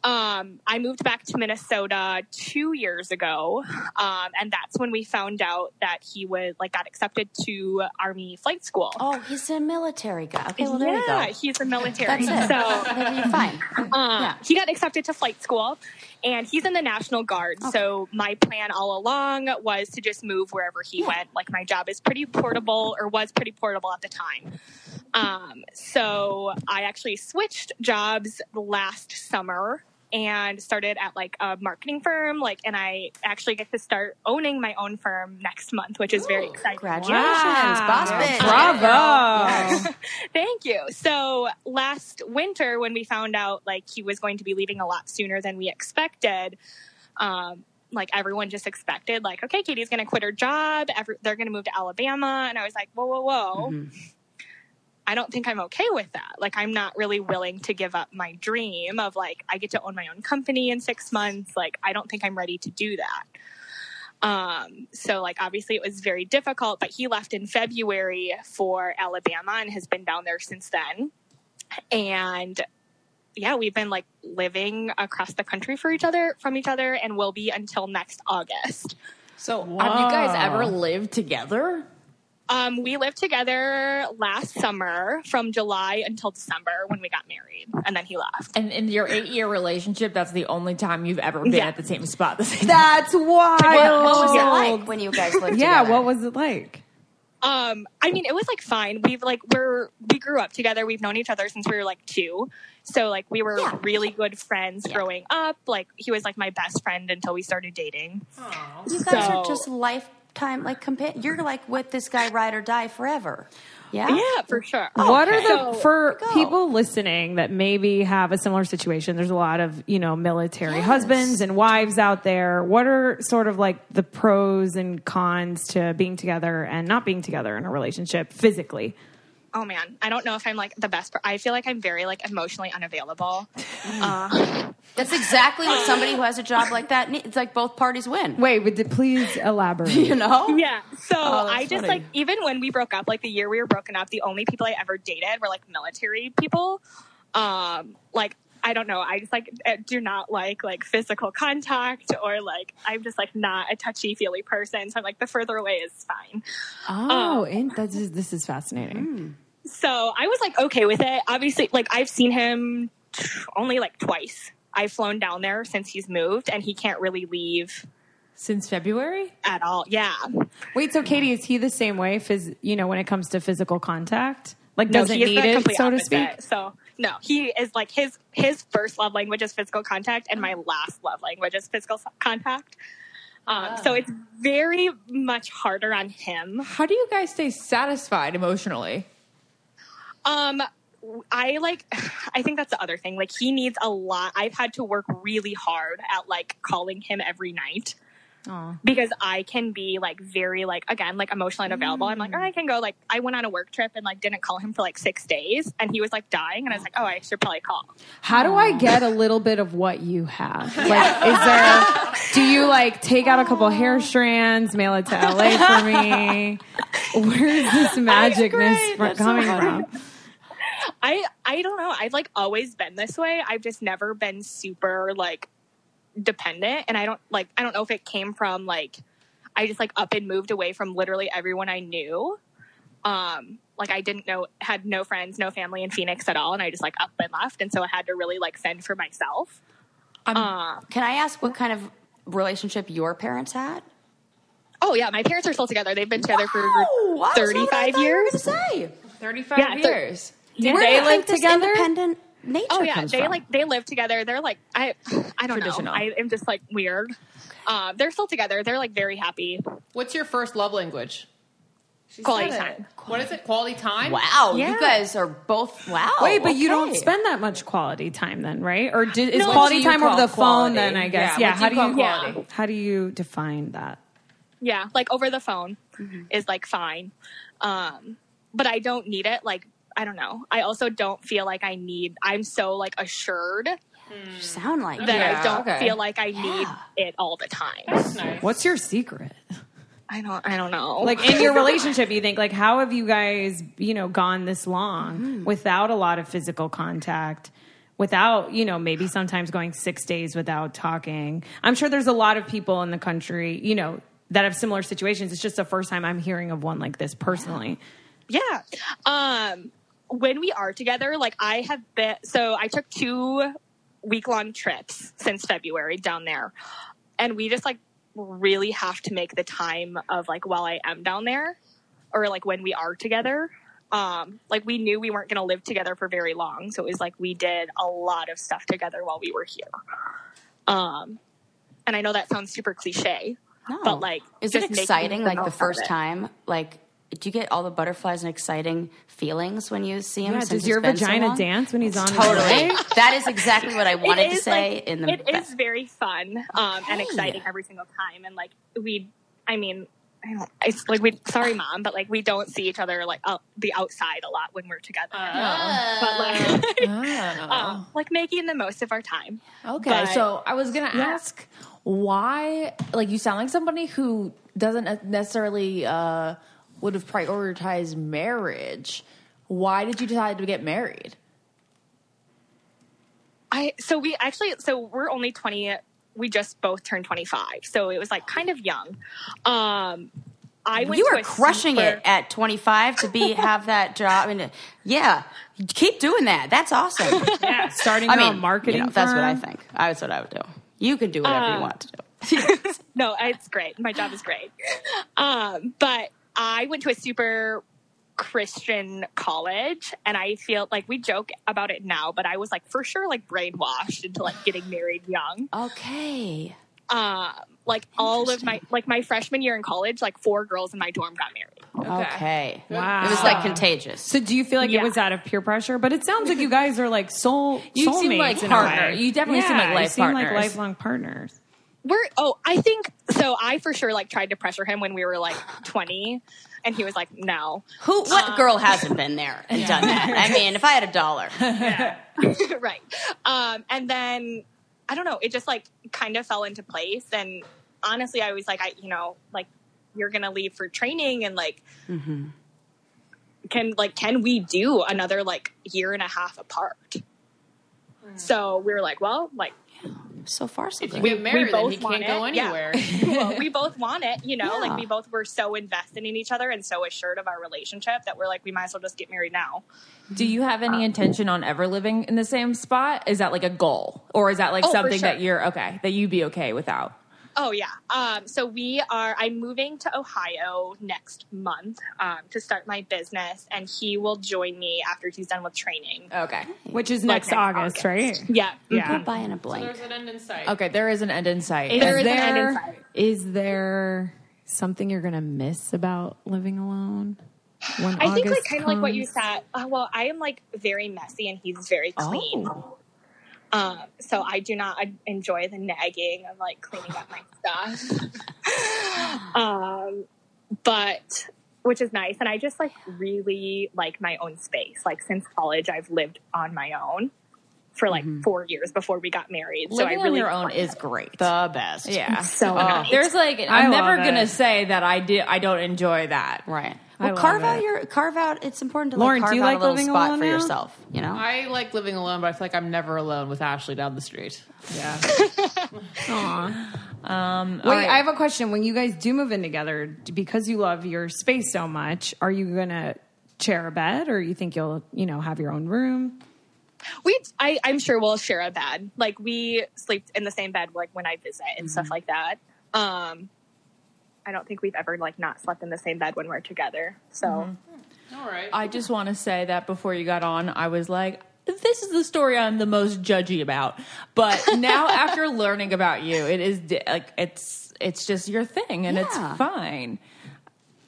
Um, I moved back to Minnesota two years ago, um, and that's when we found out that he was like got accepted to Army flight school. Oh, he's a military guy. Okay, well, there yeah, you go. he's a military. That's it. So fine. um, Yeah. he got accepted to flight school and he's in the National Guard. So my plan all along was to just move wherever he went. Like my job is pretty portable or was pretty portable at the time. Um, so I actually switched jobs last summer and started at like a marketing firm like and I actually get to start owning my own firm next month, which is very exciting. Congratulations, boss bitch. Bravo. Thank you. So last winter, when we found out like he was going to be leaving a lot sooner than we expected, um, like everyone just expected, like, okay, Katie's going to quit her job. Every, they're going to move to Alabama. And I was like, whoa, whoa, whoa. I don't think I'm okay with that. Like, I'm not really willing to give up my dream of like, I get to own my own company in six months. Like, I don't think I'm ready to do that. Um, so like obviously it was very difficult, but he left in February for Alabama and has been down there since then. And yeah, we've been like living across the country for each other from each other and will be until next August. So, have you guys ever lived together? Um, we lived together last summer from July until December when we got married, and then he left. And in your eight year relationship, that's the only time you've ever been Yeah. at the same spot. The same That's wild. What, what was it like when you guys lived Yeah, together? what was it like? Um, I mean, it was like fine. We've like we're we grew up together. We've known each other since we were like two. So like we were Yeah. really good friends growing up. Like he was like my best friend until we started dating. You guys So- are just lifetime, like, compa- you're like with this guy ride or die forever. Yeah? Yeah, for sure. What are the So- for people listening that maybe have a similar situation? There's a lot of you know military husbands and wives out there. What are sort of like the pros and cons to being together and not being together in a relationship physically? Oh man, I don't know if I'm like the best. Per- I feel like I'm very like emotionally unavailable. Uh, That's exactly what somebody who has a job like that needs. It's like both parties win. Wait, would th- please elaborate. You know? yeah. So Oh, I just funny. like even when we broke up, like the year we were broken up, the only people I ever dated were like military people. Um, like I don't know. I just like eh, do not like like physical contact or like I'm just like not a touchy feely person. So I'm like the further away is fine. Oh, and that's just, this is fascinating. So I was like okay with it. Obviously, like I've seen him only like twice. I've flown down there since he's moved, and he can't really leave Since February? at all. Yeah. Wait, so Katie, is he the same way? Phys- you know, when it comes to physical contact, like No, doesn't he need it, complete so to speak. So no, he is like his his first love language is physical contact, and my last love language is physical contact. Um, So it's very much harder on him. How do you guys stay satisfied emotionally? Um, I like. I think that's the other thing. Like he needs a lot. I've had to work really hard at like calling him every night. Because I can be like very like again like emotionally unavailable. I'm like, oh, I can go like I went on a work trip and like didn't call him for like six days and he was like dying and I was like, oh, I should probably call. How do I get a little bit of what you have? Like, is there? Do you like take out a couple hair strands, mail it to LA for me? Where's this magicness from, coming from? I I don't know. I've like always been this way. I've just never been super like dependent and I don't like I don't know if it came from like I just like up and moved away from literally everyone I knew. Um like I didn't know had no friends, no family in Phoenix at all and I just like up and left and so I had to really like fend for myself. Um, Can I ask what kind of relationship your parents had? oh yeah, my parents are still together. They've been together for Wow, that's not what I 35 thought you were years. 35 Yeah, thir- years. Did Where they do you live think this together? Independent nature Oh yeah, comes they from? like they live together. They're like I I don't Traditional. know. I am just like weird. Um, they're still together. They're like very happy. What's your first love language? Quality said time. What is it? Quality time? Wow, Yeah. you guys are both wow. Wait, but you don't spend that much quality time then, right? Or did, is No. quality do time over the quality? phone? Then I guess. Yeah, Yeah. what do how you do you quality? how do you define that? Yeah, like over the phone Mm-hmm. is like fine. Um, but I don't need it. Like I don't know. I also don't feel like I need. I'm so like assured You sound like that Yeah, I don't okay. feel like I need it all the time. What's your secret? I don't. I don't know. Like in your relationship, you think like how have you guys, you know, gone this long without a lot of physical contact? Without, you know, maybe sometimes going six days without talking. I'm sure there's a lot of people in the country, you know, that have similar situations. It's just the first time I'm hearing of one like this personally. Yeah. Um, when we are together, like I have been, so I took two week long trips since February down there. And we just like really have to make the time of like while I am down there or like when we are together. Um, like we knew we weren't going to live together for very long. So it was like we did a lot of stuff together while we were here. Um, and I know that sounds super cliche, No. but like, is it exciting? Like the first time, like do you get all the butterflies and exciting feelings when you see him? Yeah, since does it's your been so vagina dance when he's on his Totally. that is exactly what I wanted to say like- in the movie? it is very fun um, and exciting every single time and like we i mean i don't it's like we sorry mom but like we don't see each other like out the outside a lot when we're together but like um, like making the most of our time Okay, But- so I was gonna Yeah. ask why, like, you sound like somebody who doesn't necessarily uh, would have prioritized marriage. Why did you decide to get married? i so we actually so we're only 20 we just both turned 25 so it was like kind of young um i went you were crushing super- it at 25 to be have that job and yeah keep doing that that's awesome Yeah, starting i mean marketing you know, that's what i think that's what i would do you can do whatever you Um, want to do no, it's great. My job is great. Um, but I went to a super Christian college, and I feel like we joke about it now, but I was like for sure like brainwashed into like getting married young. okay Um, like all of my like my freshman year in college, like four girls in my dorm got married. okay Wow. it was like contagious So do you feel like Yeah. it was out of peer pressure? But it sounds like you guys are like soul You seem soulmates like partner. You definitely seem like life you seem like partners. lifelong partners. We're oh, I think so I for sure like tried to pressure him when we were like 20 and he was like, no. Who? What um, girl hasn't been there and done that? I mean, if I had a dollar, right. Um, and then I don't know, it just like kind of fell into place. And honestly, I was like, I, you know, like you're going to leave for training and like, mm-hmm. can like, can we do another like year and a half apart? Hmm. So we were like, well, like so far so If you good. get married, then he want can't go it. Yeah. anywhere. well, we both want it, you know, Yeah. like we both were so invested in each other and so assured of our relationship that we're like, we might as well just get married now. Do you have any intention on ever living in the same spot? Is that like a goal, or is that like Oh, something sure. that you're okay that you'd be okay without? Oh yeah. Um, so we are. I'm moving to Ohio next month um, to start my business, and he will join me after he's done with training. Okay. Which is next, next August, August. right? Yeah. Yeah. Put by in a blank. There's an end in sight. Okay, there is an end in sight. Is There is an there, end in sight. is there something you're gonna miss about living alone? When I think like kind of like what you said. Uh, well, I am like very messy, and he's very clean. Oh. Um, so I do not enjoy the nagging of like cleaning up my stuff. um, but which is nice, and I just like really like my own space. Like since college, I've lived on my own for like four years before we got married. so I Living really on your own is great. The best. yeah. so Oh, nice. There's like I I'm love never gonna it. say that I did. I don't enjoy that. Right. I Well, love carve out it. your carve out. It's important to Lauren, like do carve you out like a little living spot alone for now? yourself. You know. I like living alone, but I feel like I'm never alone with Ashley down the street. Yeah. Aw. Um, Wait, all right. I have a question. When you guys do move in together, because you love your space so much, are you gonna share a bed, or you think you'll, you know, have your own room? we I, i'm sure we'll share a bed like we sleep in the same bed like when i visit and stuff like that um i don't think we've ever like not slept in the same bed when we're together so mm-hmm. All right. I just want to say that before you got on, I was like, this is the story I'm the most judgy about. But now, after learning about you, it is like it's it's just your thing, and Yeah. it's fine.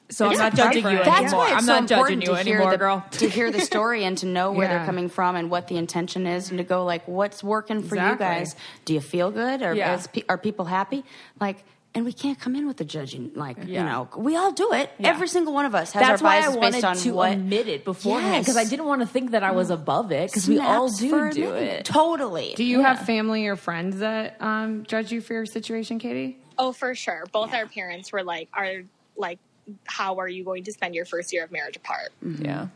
So I'm not judging you different. anymore. That's why it's I'm so not judging you anymore, the, girl. To hear the story and to know where Yeah. they're coming from and what the intention is, and to go like, what's working for Exactly. you guys? Do you feel good? Or Yeah. is are people happy? Like, and we can't come in with the judging. Like, you know, we all do it. Yeah. Every single one of us has That's our why I biases wanted based on to what. admit it beforehand Yes. because I didn't want to think that I was above it because we all do do it. Totally. Do you have family or friends that um, judge you for your situation, Katie? oh for sure both our parents were like are like how are you going to spend your first year of marriage apart Yeah.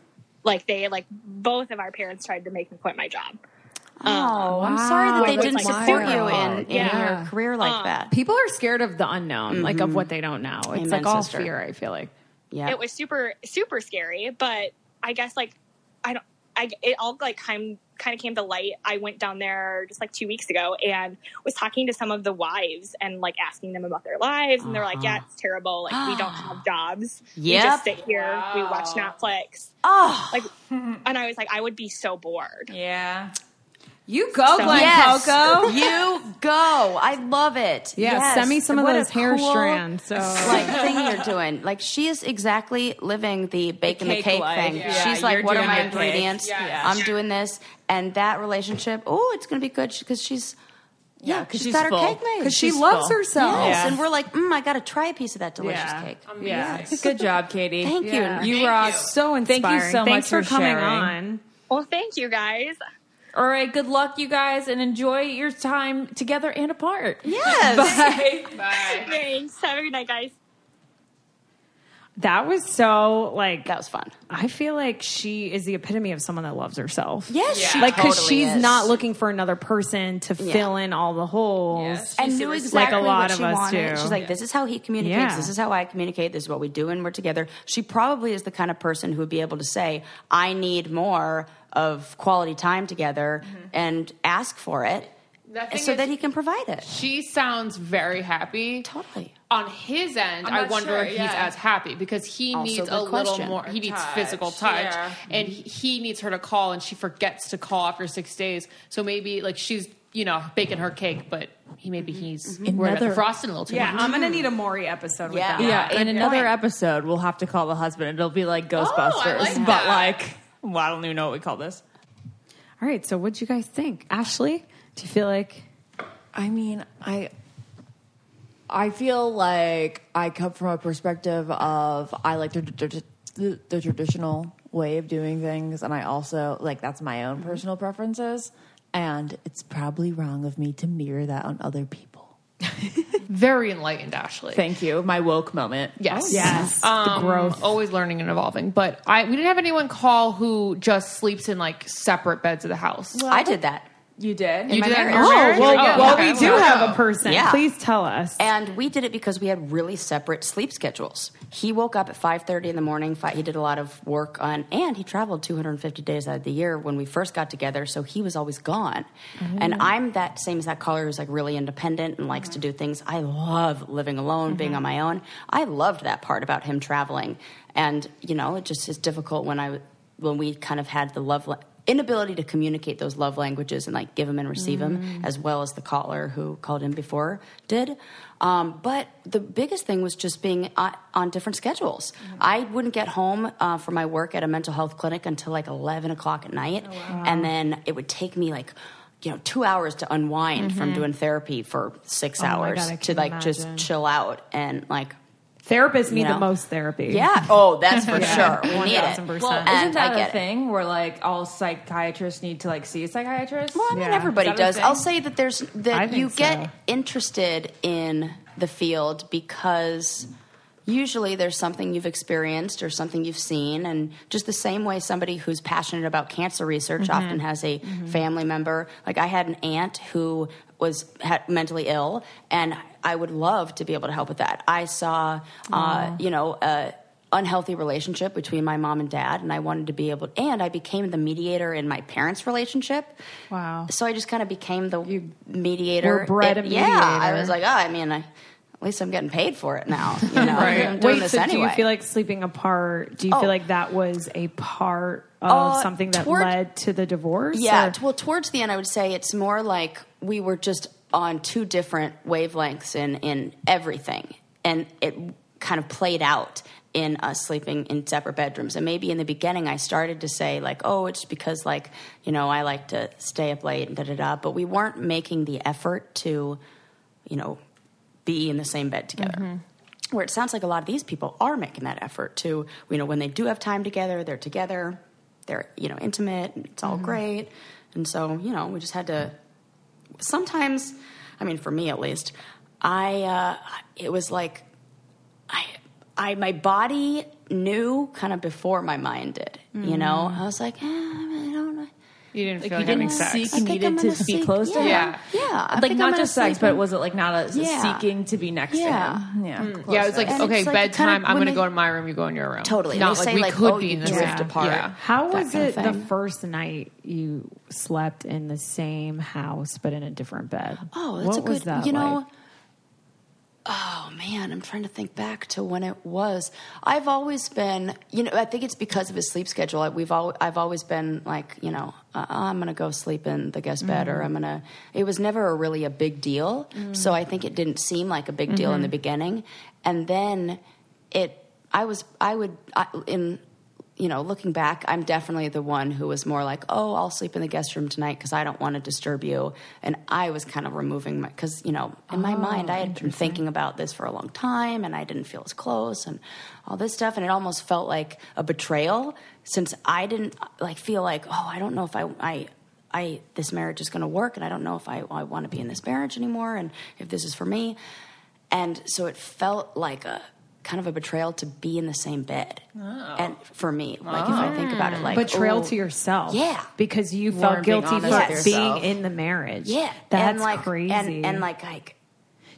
like they like both of our parents tried to make me quit my job Oh, I'm sorry that they didn't like support you in, in Yeah. your career like Um, that. People are scared of the unknown, like of what they don't know. It's Amen, like all sister. fear. I feel like. Yeah. it was super super scary but i guess like i don't i it all like kind kind of came to light i went down there just like two weeks ago and was talking to some of the wives and like asking them about their lives and they're like yeah it's terrible like we don't have jobs we just sit here we watch netflix oh, like and i was like i would be so bored Yeah. You go, So- Glenn yes. Coco. You go. I love it. Yeah, Yes. send me some of What a those hair cool, strands. So like thing you're doing. Like she is exactly living the baking the cake cake, life. thing. Yeah. She's You're like, what are my ingredients? Yes. I'm doing this, and that relationship. Oh, it's going to be good because she's. Yeah, Yeah, 'cause she's she's got full. her cake made. because she loves full. herself. Yes, Yeah. and we're like, mm, I got to try a piece of that delicious Yeah. cake. Yeah. Yes. Good job, Katie. Thank Yeah. you. You rock. So Thank inspiring. you so Thanks much for coming sharing. on. well thank you guys All right, good luck, you guys, and enjoy your time together and apart. Yes. Bye. Bye. thanks have a good night guys That was so like That was fun. I feel like she is the epitome of someone that loves herself. Yes, she like because totally she's is. not looking for another person to fill in all the holes. Yes. and She's knew exactly Like a lot what of she us wanted. do. She's like, "This is how he communicates. Yeah. This is how I communicate. This is what we do, and we're together." She probably is the kind of person who would be able to say, "I need more of quality time together," mm-hmm. and ask for it, so is- that he can provide it. She sounds very happy. Totally. On his end, I'm I not wonder sure, if he's yeah. as happy because he Also needs good a little more. He needs Touch, physical touch, yeah. and he, he needs her to call, and she forgets to call after six days. So maybe like she's you know baking her cake, but he maybe mm-hmm. he's mm-hmm. worried about the frosting a little too yeah, much. I'm gonna need a Maury episode with Yeah. that. Yeah, in Good another point. episode, we'll have to call the husband. It'll be like oh, Ghostbusters, like but that. like, well, I don't even know what we call this. All right, so what'd you guys think, Ashley? Do you feel like I mean, I I feel like I come from a perspective of I like the, the, the, the traditional way of doing things, and I also like that's my own personal preferences, and it's probably wrong of me to mirror that on other people. Very enlightened, Ashley. Thank you, my woke moment. Yes. Yes. Um, the growth. Always learning and evolving. But I we didn't have anyone call who just sleeps in like separate beds of the house. I did that. You did. You did that in marriage. your Oh, well, Oh, well okay. we do have a person. Yeah. Please tell us. And we did it because we had really separate sleep schedules. He woke up at 5:30 in the morning. He did a lot of work on, and he traveled 250 days out of the year when we first got together. So he was always gone. Mm-hmm. And I'm that same as that caller who's like really independent and likes to do things. I love living alone, being mm-hmm. on my own. I loved that part about him traveling. And you know, it just is difficult when I when we kind of had the love. Inability to communicate those love languages and like give them and receive them, as well as the caller who called in before did. Um, but the biggest thing was just being on, on different schedules. I wouldn't get home uh, from my work at a mental health clinic until like 11 o'clock at night. And then it would take me like, you know, two hours to unwind from doing therapy for six Oh hours God, to like just chill out and like, Therapists need You the most therapy. yeah, oh, that's for Yeah. sure. We need it. 1000%. Well, And isn't that I a get it. thing where like all psychiatrists need to like see a psychiatrist? Well, I mean, Yeah. everybody Is that a does. I'll say that there's that you get so. interested in the field because usually there's something you've experienced or something you've seen, and just the same way somebody who's passionate about cancer research Mm-hmm. often has a family member. Like I had an aunt who was mentally ill, and I would love to be able to help with that. I saw, uh, you know. Uh, unhealthy relationship between my mom and dad and I wanted to be able and I became the mediator in my parents' relationship. Wow. So I just kind of became the mediator. were bred It- Yeah, I was like, oh, I mean, I, at least I'm getting paid for it now. You know, I'm doing Wait, this so anyway. do you feel like sleeping apart? Do you Oh. feel like that was a part of Uh, something that toward- led to the divorce? Yeah, or- t- well, towards the end, I would say it's more like we were just on two different wavelengths in in everything, and it kind of played out in us sleeping in separate bedrooms. And maybe in the beginning, I started to say like, "Oh, it's because like you know I like to stay up late and da da da," but we weren't making the effort to, you know, be in the same bed together. Where it sounds like a lot of these people are making that effort to, you know, when they do have time together, they're together, they're, you know, intimate, and it's all great. And so, you know, we just had to. Sometimes, I mean, for me at least, I, uh, it was like, I, I, my body knew kind of before my mind did, you know? I was like, eh, I don't know. You didn't Like feel you like having didn't sex. seek I think needed I'm to gonna be sleep. close to Yeah. him. Yeah, I like not I'm just sex, but in- was it like not a Yeah. seeking to be next Yeah. to him? Yeah, mm. Yeah, it was like And okay, like bedtime. kind of I'm going to go in my room. You go in your room. Totally. Not like we like, could oh, be in the drift room. apart. Yeah. How was it the first night you slept in the same house but in a different bed? Oh, that's a good. that you know. Oh man, I'm trying to think back to when it was. I've always been, you know, I think it's because of his sleep schedule. I- We've all, I've always been like, you know, uh, I'm gonna go sleep in the guest bed, or mm-hmm. I'm gonna. It was never a really a big deal, mm. so I think it didn't seem like a big deal in the mm-hmm. beginning, and then it. I was, I would, I, in you know, looking back, I'm definitely the one who was more like, oh, I'll sleep in the guest room tonight because I don't want to disturb you. And I was kind of removing my, because, you know, in my oh, mind, I had been thinking about this for a long time and I didn't feel as close and all this stuff. And it almost felt like a betrayal since I didn't like feel like, oh, I don't know if I, I, I, this marriage is going to work and I don't know if I, I want to be in this marriage anymore and if this is for me. And so it felt like a kind of a betrayal to be in the same bed. And for me, like if I think about it, like Betrayal oh, to yourself. Yeah. Because you Weren't felt guilty for with being in the marriage. Yeah, That's and like, crazy. And, and like, like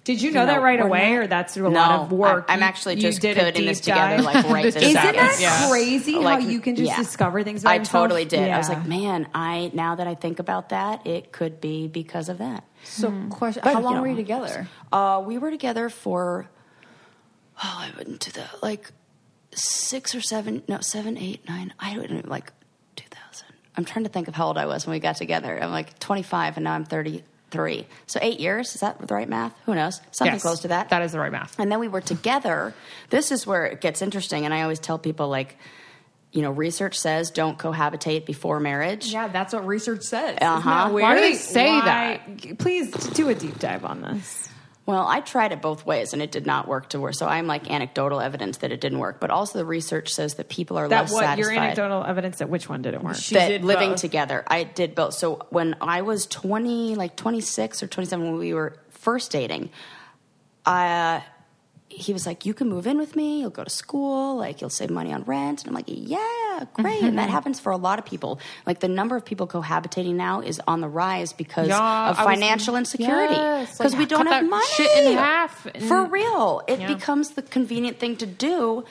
Did you you know, that right away, not- or that's through a no, lot of work? I'm, I'm You- actually you just did a putting this deep together dive? like right this Isn't second. that Yeah. crazy Like, how you can just yeah. discover things about I yourself? totally did. I was like, man, I now that I think about that, it could be because of that. So, Hmm. question: But, How you long know, were you together? Uh, we were together for oh, I wouldn't do that. Like six or seven, no, seven, eight, nine. I don't know, like two thousand. I'm trying to think of how old I was when we got together. I'm like 25, and now I'm 33. So eight years. Is that the right math? Who knows? Something Yes, close to that. That is the right math. And then we were together. This is where it gets interesting. And I always tell people, like, you know, research says don't cohabitate before marriage. Yeah, that's what research says. Uh huh. Why do they say Why- Please do a deep dive on this. Well, I tried it both ways and it did not work to work. So I'm like anecdotal evidence that it didn't work. But also the research says that people are That less what satisfied. your anecdotal evidence that which one didn't work? that living together. I did both. So when I was 20, like 26 or 27, when we were first dating, uh, he was like, You can move in with me. You'll go to school. Like, you'll save money on rent. And I'm like, Yeah, great. and that mm-hmm. happens for a lot of people. Like, the number of people cohabitating now is on the rise because Yeah, of I was- financial insecurity. Yes, Because like, we don't have money. shit in half and- For real. It Yeah. becomes the convenient thing to do.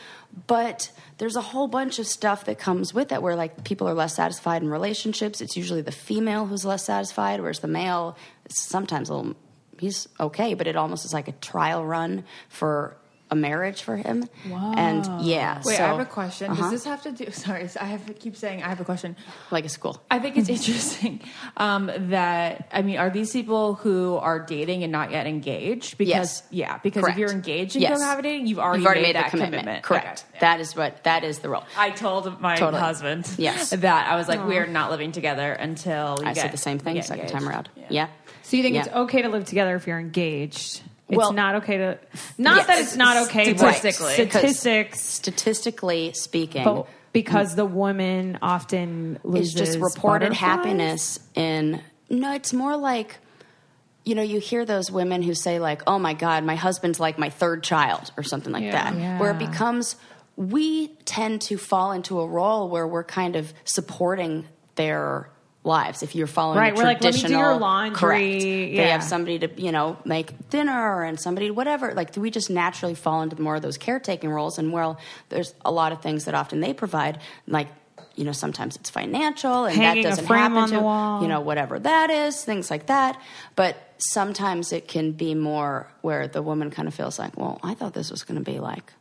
But there's a whole bunch of stuff that comes with it where like people are less satisfied in relationships. It's usually the female who's less satisfied, whereas the male is sometimes a little he's okay, but it almost is like a trial run for a marriage for him. Wow. And yeah. Wait, so- I have a question. Uh-huh. Does this have to do? Sorry, I have to keep saying I have a question. like a school. I think it's interesting um, that I mean, are these people who are dating and not yet engaged? Because Yes. yeah, because Correct. if you're engaged and Yes. cohabitating, you've already, You've already made, made, that commitment. commitment. Correct. Okay. That is what that is the role. I told my Totally. husband Yes. that I was like, Aw. we're not living together until we I get, said the same thing second engaged. time around. Yeah. So you think Yeah. it's okay to live together if you're engaged? It's Well- not okay to. Not Yes. that it's not okay, Statistically. Statistics. Statistically speaking, But because the woman often loses it's just reported happiness in no it's more like you know you hear those women who say like oh my god my husband's like my third child or something like Yeah. that where it becomes we tend to fall into a role where we're kind of supporting their lives if you're following Right, the we're like, "Let me do traditional your laundry," correct. They have somebody to you know make dinner and somebody whatever like do we just naturally fall into more of those caretaking roles and well there's a lot of things that often they provide like you know sometimes it's financial and Hanging that doesn't happen to you know whatever that is things like that. But sometimes it can be more where the woman kind of feels like well i thought this was going to be like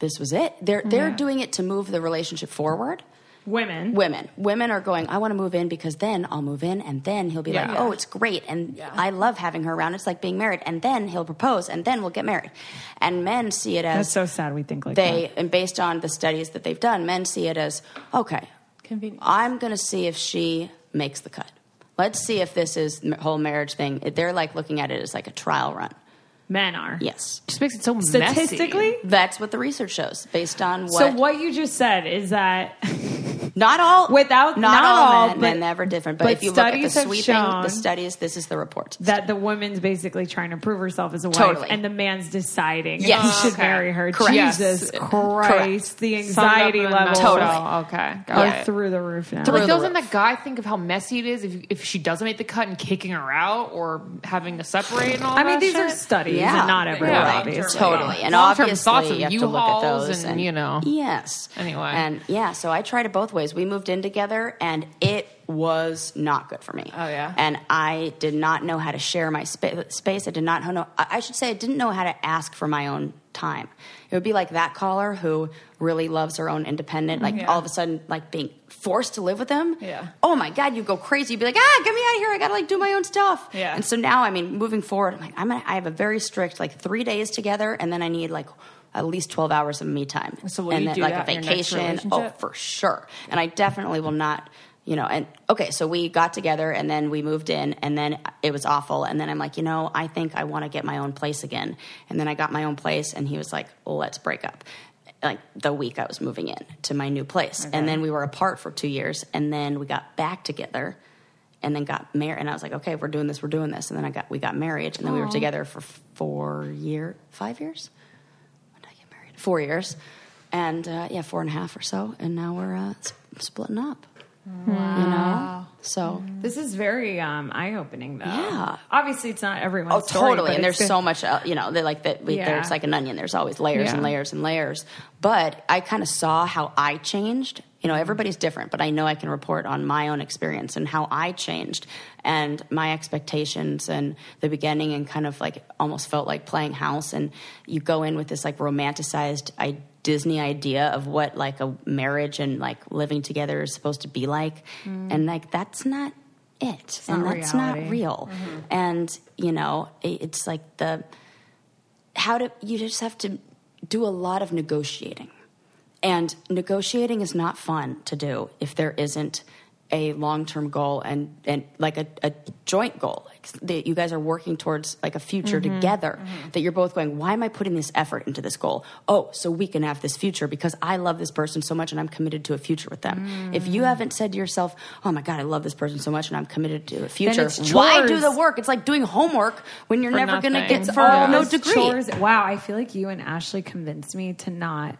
this was it. They're they're Yeah. doing it to move the relationship forward Women. women women are going i want to move in because then i'll move in and then he'll be like oh it's great and i love having her around it's like being married and then he'll propose and then we'll get married and men see it as That's so sad. We think like they that. and based on the studies that they've done men see it as okay Convenient. i'm going to see if she makes the cut let's see if this is the whole marriage thing they're like looking at it as like a trial run Men are. yes Just makes it so Statistically? that's what the research shows based on what So what you just said is that not all Without- not, not all, all, men, but- men never different but, but if you look at the studies have sweeping shown the studies this is the report that the woman's basically trying to prove herself as a wife, Totally. and the man's deciding Yes. if he should Okay. marry her. Correct. Jesus Yes. Christ, the anxiety level nutshell. Totally. Oh, okay, got are it. through the roof now. But like, the doesn't roof. that guy think of how messy it is if, if she doesn't make the cut and kicking her out or having to separate and all I mean, that these are studies, Yeah. and not everyone, Yeah. obviously. Totally, and Long-term obviously thoughts of you have to look at those, and, you know. yes. Anyway. and yeah, so I tried it both ways. We moved in together, and it was not good for me. Oh, yeah? and I did not know how to share my spa- space. I did not know. I I should say I didn't know how to ask for my own time. It would be like that caller who really loves her own independent, like Yeah. all of a sudden, like being forced to live with them. Yeah. Oh my God, you go crazy. You'd be like, ah, get me out of here. I gotta like do my own stuff. Yeah. And so now, I mean, moving forward, I'm like, I'm gonna, I have a very strict like three days together, and then I need like at least 12 hours of me time. So will and you then, do like that a in your next vacation. Oh, for sure. And I definitely will not. You know, and okay, so we got together and then we moved in and then it was awful. And then I'm like, you know, I think I want to get my own place again. And then I got my own place and he was like, well, let's break up. Like the week I was moving in to my new place. And then we were apart for two years and then we got back together and then got married. And I was like, okay, we're doing this, we're doing this. And then I got, we got married and then we were together for four year, five years? When did I get married? Four years. And uh, yeah, four and a half or so. And now we're uh, splitting up. You know? So. This is very um, eye opening, though. Yeah. Obviously, it's not everyone's Oh, story, totally. And there's it's so much, uh, you know, they're like that. We, Yeah. There's like an onion. There's always layers and layers and layers. But I kind of saw how I changed. You know, everybody's different, but I know I can report on my own experience and how I changed and my expectations and the beginning and kind of like almost felt like playing house. And you go in with this like romanticized I, Disney idea of what like a marriage and like living together is supposed to be like. Mm. And like, that's not it. and not that's reality. not real. Mm-hmm. And, you know, it, it's like the, how to you just have to do a lot of negotiating and negotiating is not fun to do if there isn't a long term goal and and like a, a joint goal. Like that you guys are working towards like a future Mhm. together. Mhm. That you're both going, why am I putting this effort into this goal? Oh, so we can have this future because I love this person so much and I'm committed to a future with them. If you haven't said to yourself, oh my god, I love this person so much and I'm committed to a future, it's why do the work? It's like doing homework when you're For never going to get It's for all no degree. chores. Wow, I feel like you and Ashley convinced me to not.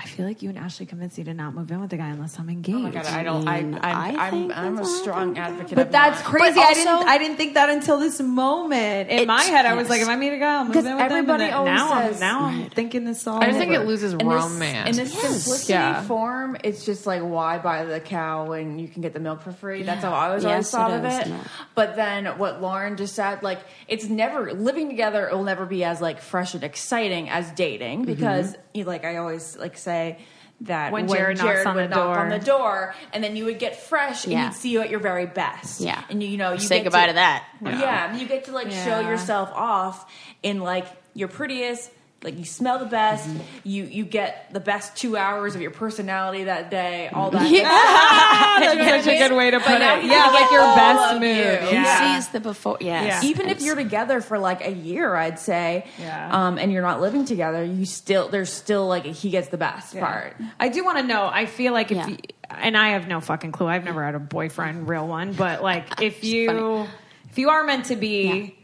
I feel like you and Ashley convinced me to not move in with the guy unless I'm engaged. Oh my God, I don't. I, I'm, I'm, I'm a strong advocate. But of that's that. crazy. I didn't. I didn't think that until this moment. In my head, I was like, if I meet a guy, I'll move Because in with everybody them. And always now, says- I'm, now I'm thinking this all. I just think it loses In this- romance. In the Yes. simplicity Yeah. form, it's just like why buy the cow when you can get the milk for free? That's how I was Yes, always thought it of it. Yeah. But then what Lauren just said, like it's never living together. It will never be as like fresh and exciting as dating mm-hmm. because, you like I always like say. That When Jared knocks on would the knock door. on the door, and then you would get fresh, and Yeah. you'd see you at your very best. Yeah. and you, you know you Say get goodbye to that. Yeah. Yeah. you get to like show yourself off in like your prettiest, like you smell the best. Mm-hmm. You you get the best two hours of your personality that day. All that. Yeah. That's know what I such a good way to put it. Yeah, like your best of mood. you. He sees the before. Yes. Even if you're together for like a year, I'd say, Yeah. um, and you're not living together, you still there's still like he gets the best Yeah. part. I do want to know. I feel like if, Yeah. you, and I have no fucking clue. I've never had a boyfriend, real one. But like, if you, if you are meant to be,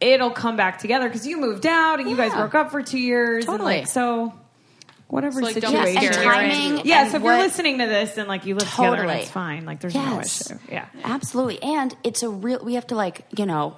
it'll come back together because you moved out and you guys broke up for two years. and, Totally. like, so. Whatever So, like, situation, be and timing. in. Yeah, and so if you're listening to this and like you live together, and it's fine. Like, there's Yes. no issue. Yeah. Absolutely. And it's a real, we have to like, you know,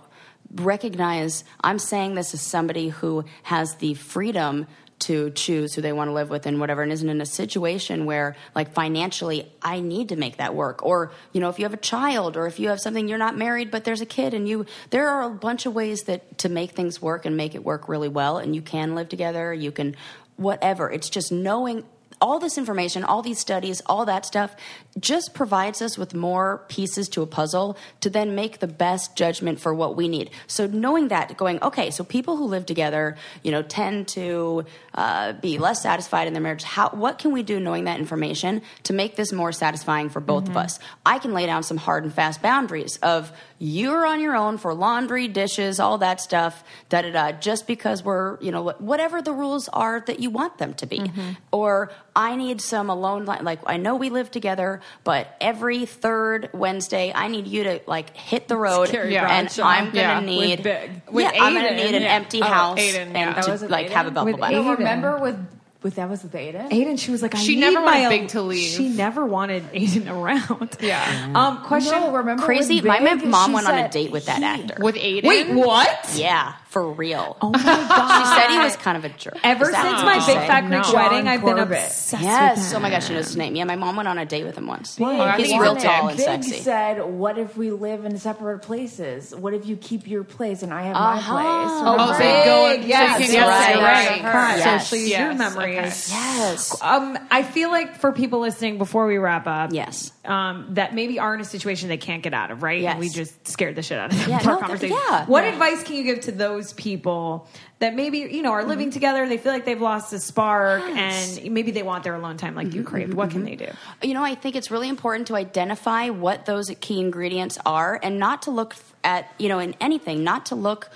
recognize I'm saying this as somebody who has the freedom to choose who they want to live with and whatever. And isn't in a situation where like financially I need to make that work? Or you know if you have a child or if you have something you're not married but there's a kid and you there are a bunch of ways that to make things work and make it work really well. And you can live together. You can whatever. It's just knowing all this information, all these studies, all that stuff just provides us with more pieces to a puzzle to then make the best judgment for what we need. So knowing that, going, okay, so people who live together, you know, tend to uh, be less satisfied in their marriage. How, what can we do knowing that information to make this more satisfying for both of us? I can lay down some hard and fast boundaries of you're on your own for laundry, dishes, all that stuff, da da da, just because we're, you know, whatever the rules are that you want them to be. Mm-hmm. Or I need some alone, li- like, I know we live together, but every third Wednesday, I need you to, like, hit the road. And Bradshaw. I'm going to Yeah, with need, Big. With yeah, I'm going to need an yeah. empty Oh, house Aidan, and yeah. That to, was with like, have a bubble bath. butt. No, Aidan. remember with with that was with Aidan. Aidan, she was like, I She need never my wanted own- Big to leave. She never wanted Aidan around. Yeah. Um, question. No, remember Crazy. with My Big, mom she went on a said date with that he- actor. With Aidan. Wait, what? Yeah, for real. Oh my god! She said he was kind of a jerk. Ever since my big fat Greek No. wedding, I've been Corbett. obsessed. Yes. with Oh my gosh, she knows his name. Yeah, my mom went on a date with him once. Big, I He's think real he's tall and Big sexy. said, "What if we live in separate places? What if you keep your place and I have my Uh-huh. place?" Oh, Oh, so Remember? you go Big, yes, so you can yes, go right, to right. her. Correct. Yes. So please, your Yes, memory okay. Yes. Um, I feel like for people listening, before we wrap up, Yes. um, that maybe are in a situation they can't get out of, right? Yes. And we just scared the shit out of them Yeah, for our no, conversation. yeah. What Yeah. advice can you give to those people that maybe you know are living Mm-hmm. together? They feel like they've lost the spark, and maybe they want their alone time, like Mm-hmm. you craved. What can they do? You know, I think it's really important to identify what those key ingredients are and not to look at, you know, in anything, not to look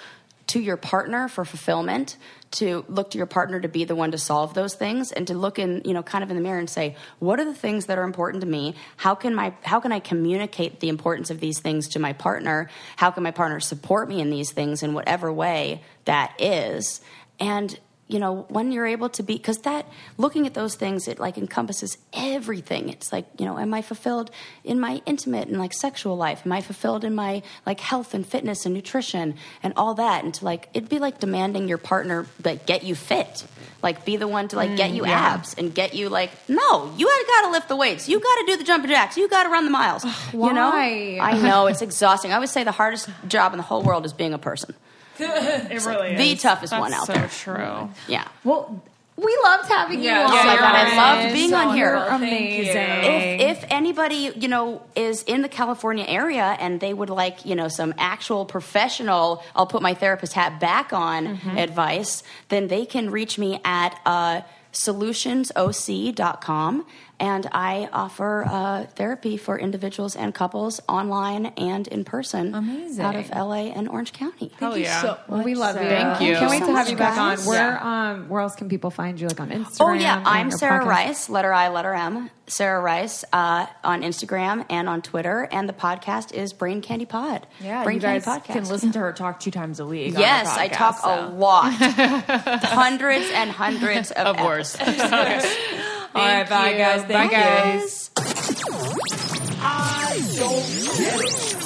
to your partner for fulfillment, to look to your partner to be the one to solve those things and to look in, you know, kind of in the mirror and say, what are the things that are important to me? How can my how can I communicate the importance of these things to my partner? How can my partner support me in these things in whatever way that is? And you know when you're able to be because that looking at those things it like encompasses everything. It's like you know am i fulfilled in my intimate and like sexual life? Am i fulfilled in my like health and fitness and nutrition and all that? And to like it'd be like demanding your partner like get you fit. Like be the one to like get mm, you yeah. abs and get you like no you gotta lift the weights. You gotta do the jumping jacks. You gotta run the miles. You know? i know it's exhausting. I would say the hardest job in the whole world is being a person It really is. the toughest That's one out so there true. yeah Well, we loved having Yeah, you on. yeah, Oh my God, I loved being So on here. You're Thank you. amazing. if, if anybody you know is in the california area and they would like you know some actual professional i'll put my therapist hat back on Mm-hmm. advice then they can reach me at uh, solutionsoc.com. And I offer uh, therapy for individuals and couples online and in person Amazing. out of LA and Orange County. Thank Hell yeah. Well, we love you. Thank you. Can't wait so to have much, you back guys. on. Where um where else can people find you? Like on Instagram? Oh yeah, I'm Sarah podcast? Rice, letter I, letter M. Sarah Rice uh, on Instagram and on Twitter, and the podcast is Brain Candy Pod. Yeah, Brain you guys Candy Podcast. You can listen to her talk two times a week. on her Yes, I talk so. a lot, hundreds and hundreds of, Of words. episodes. All right, bye you. guys. Bye, Thank you. guys.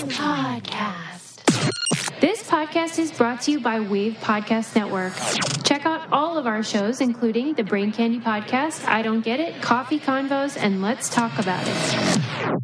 Podcast. This podcast is brought to you by Wave Podcast Network. Check out all of our shows, including the Brain Candy Podcast, I Don't Get It, Coffee Convos, and Let's Talk About It.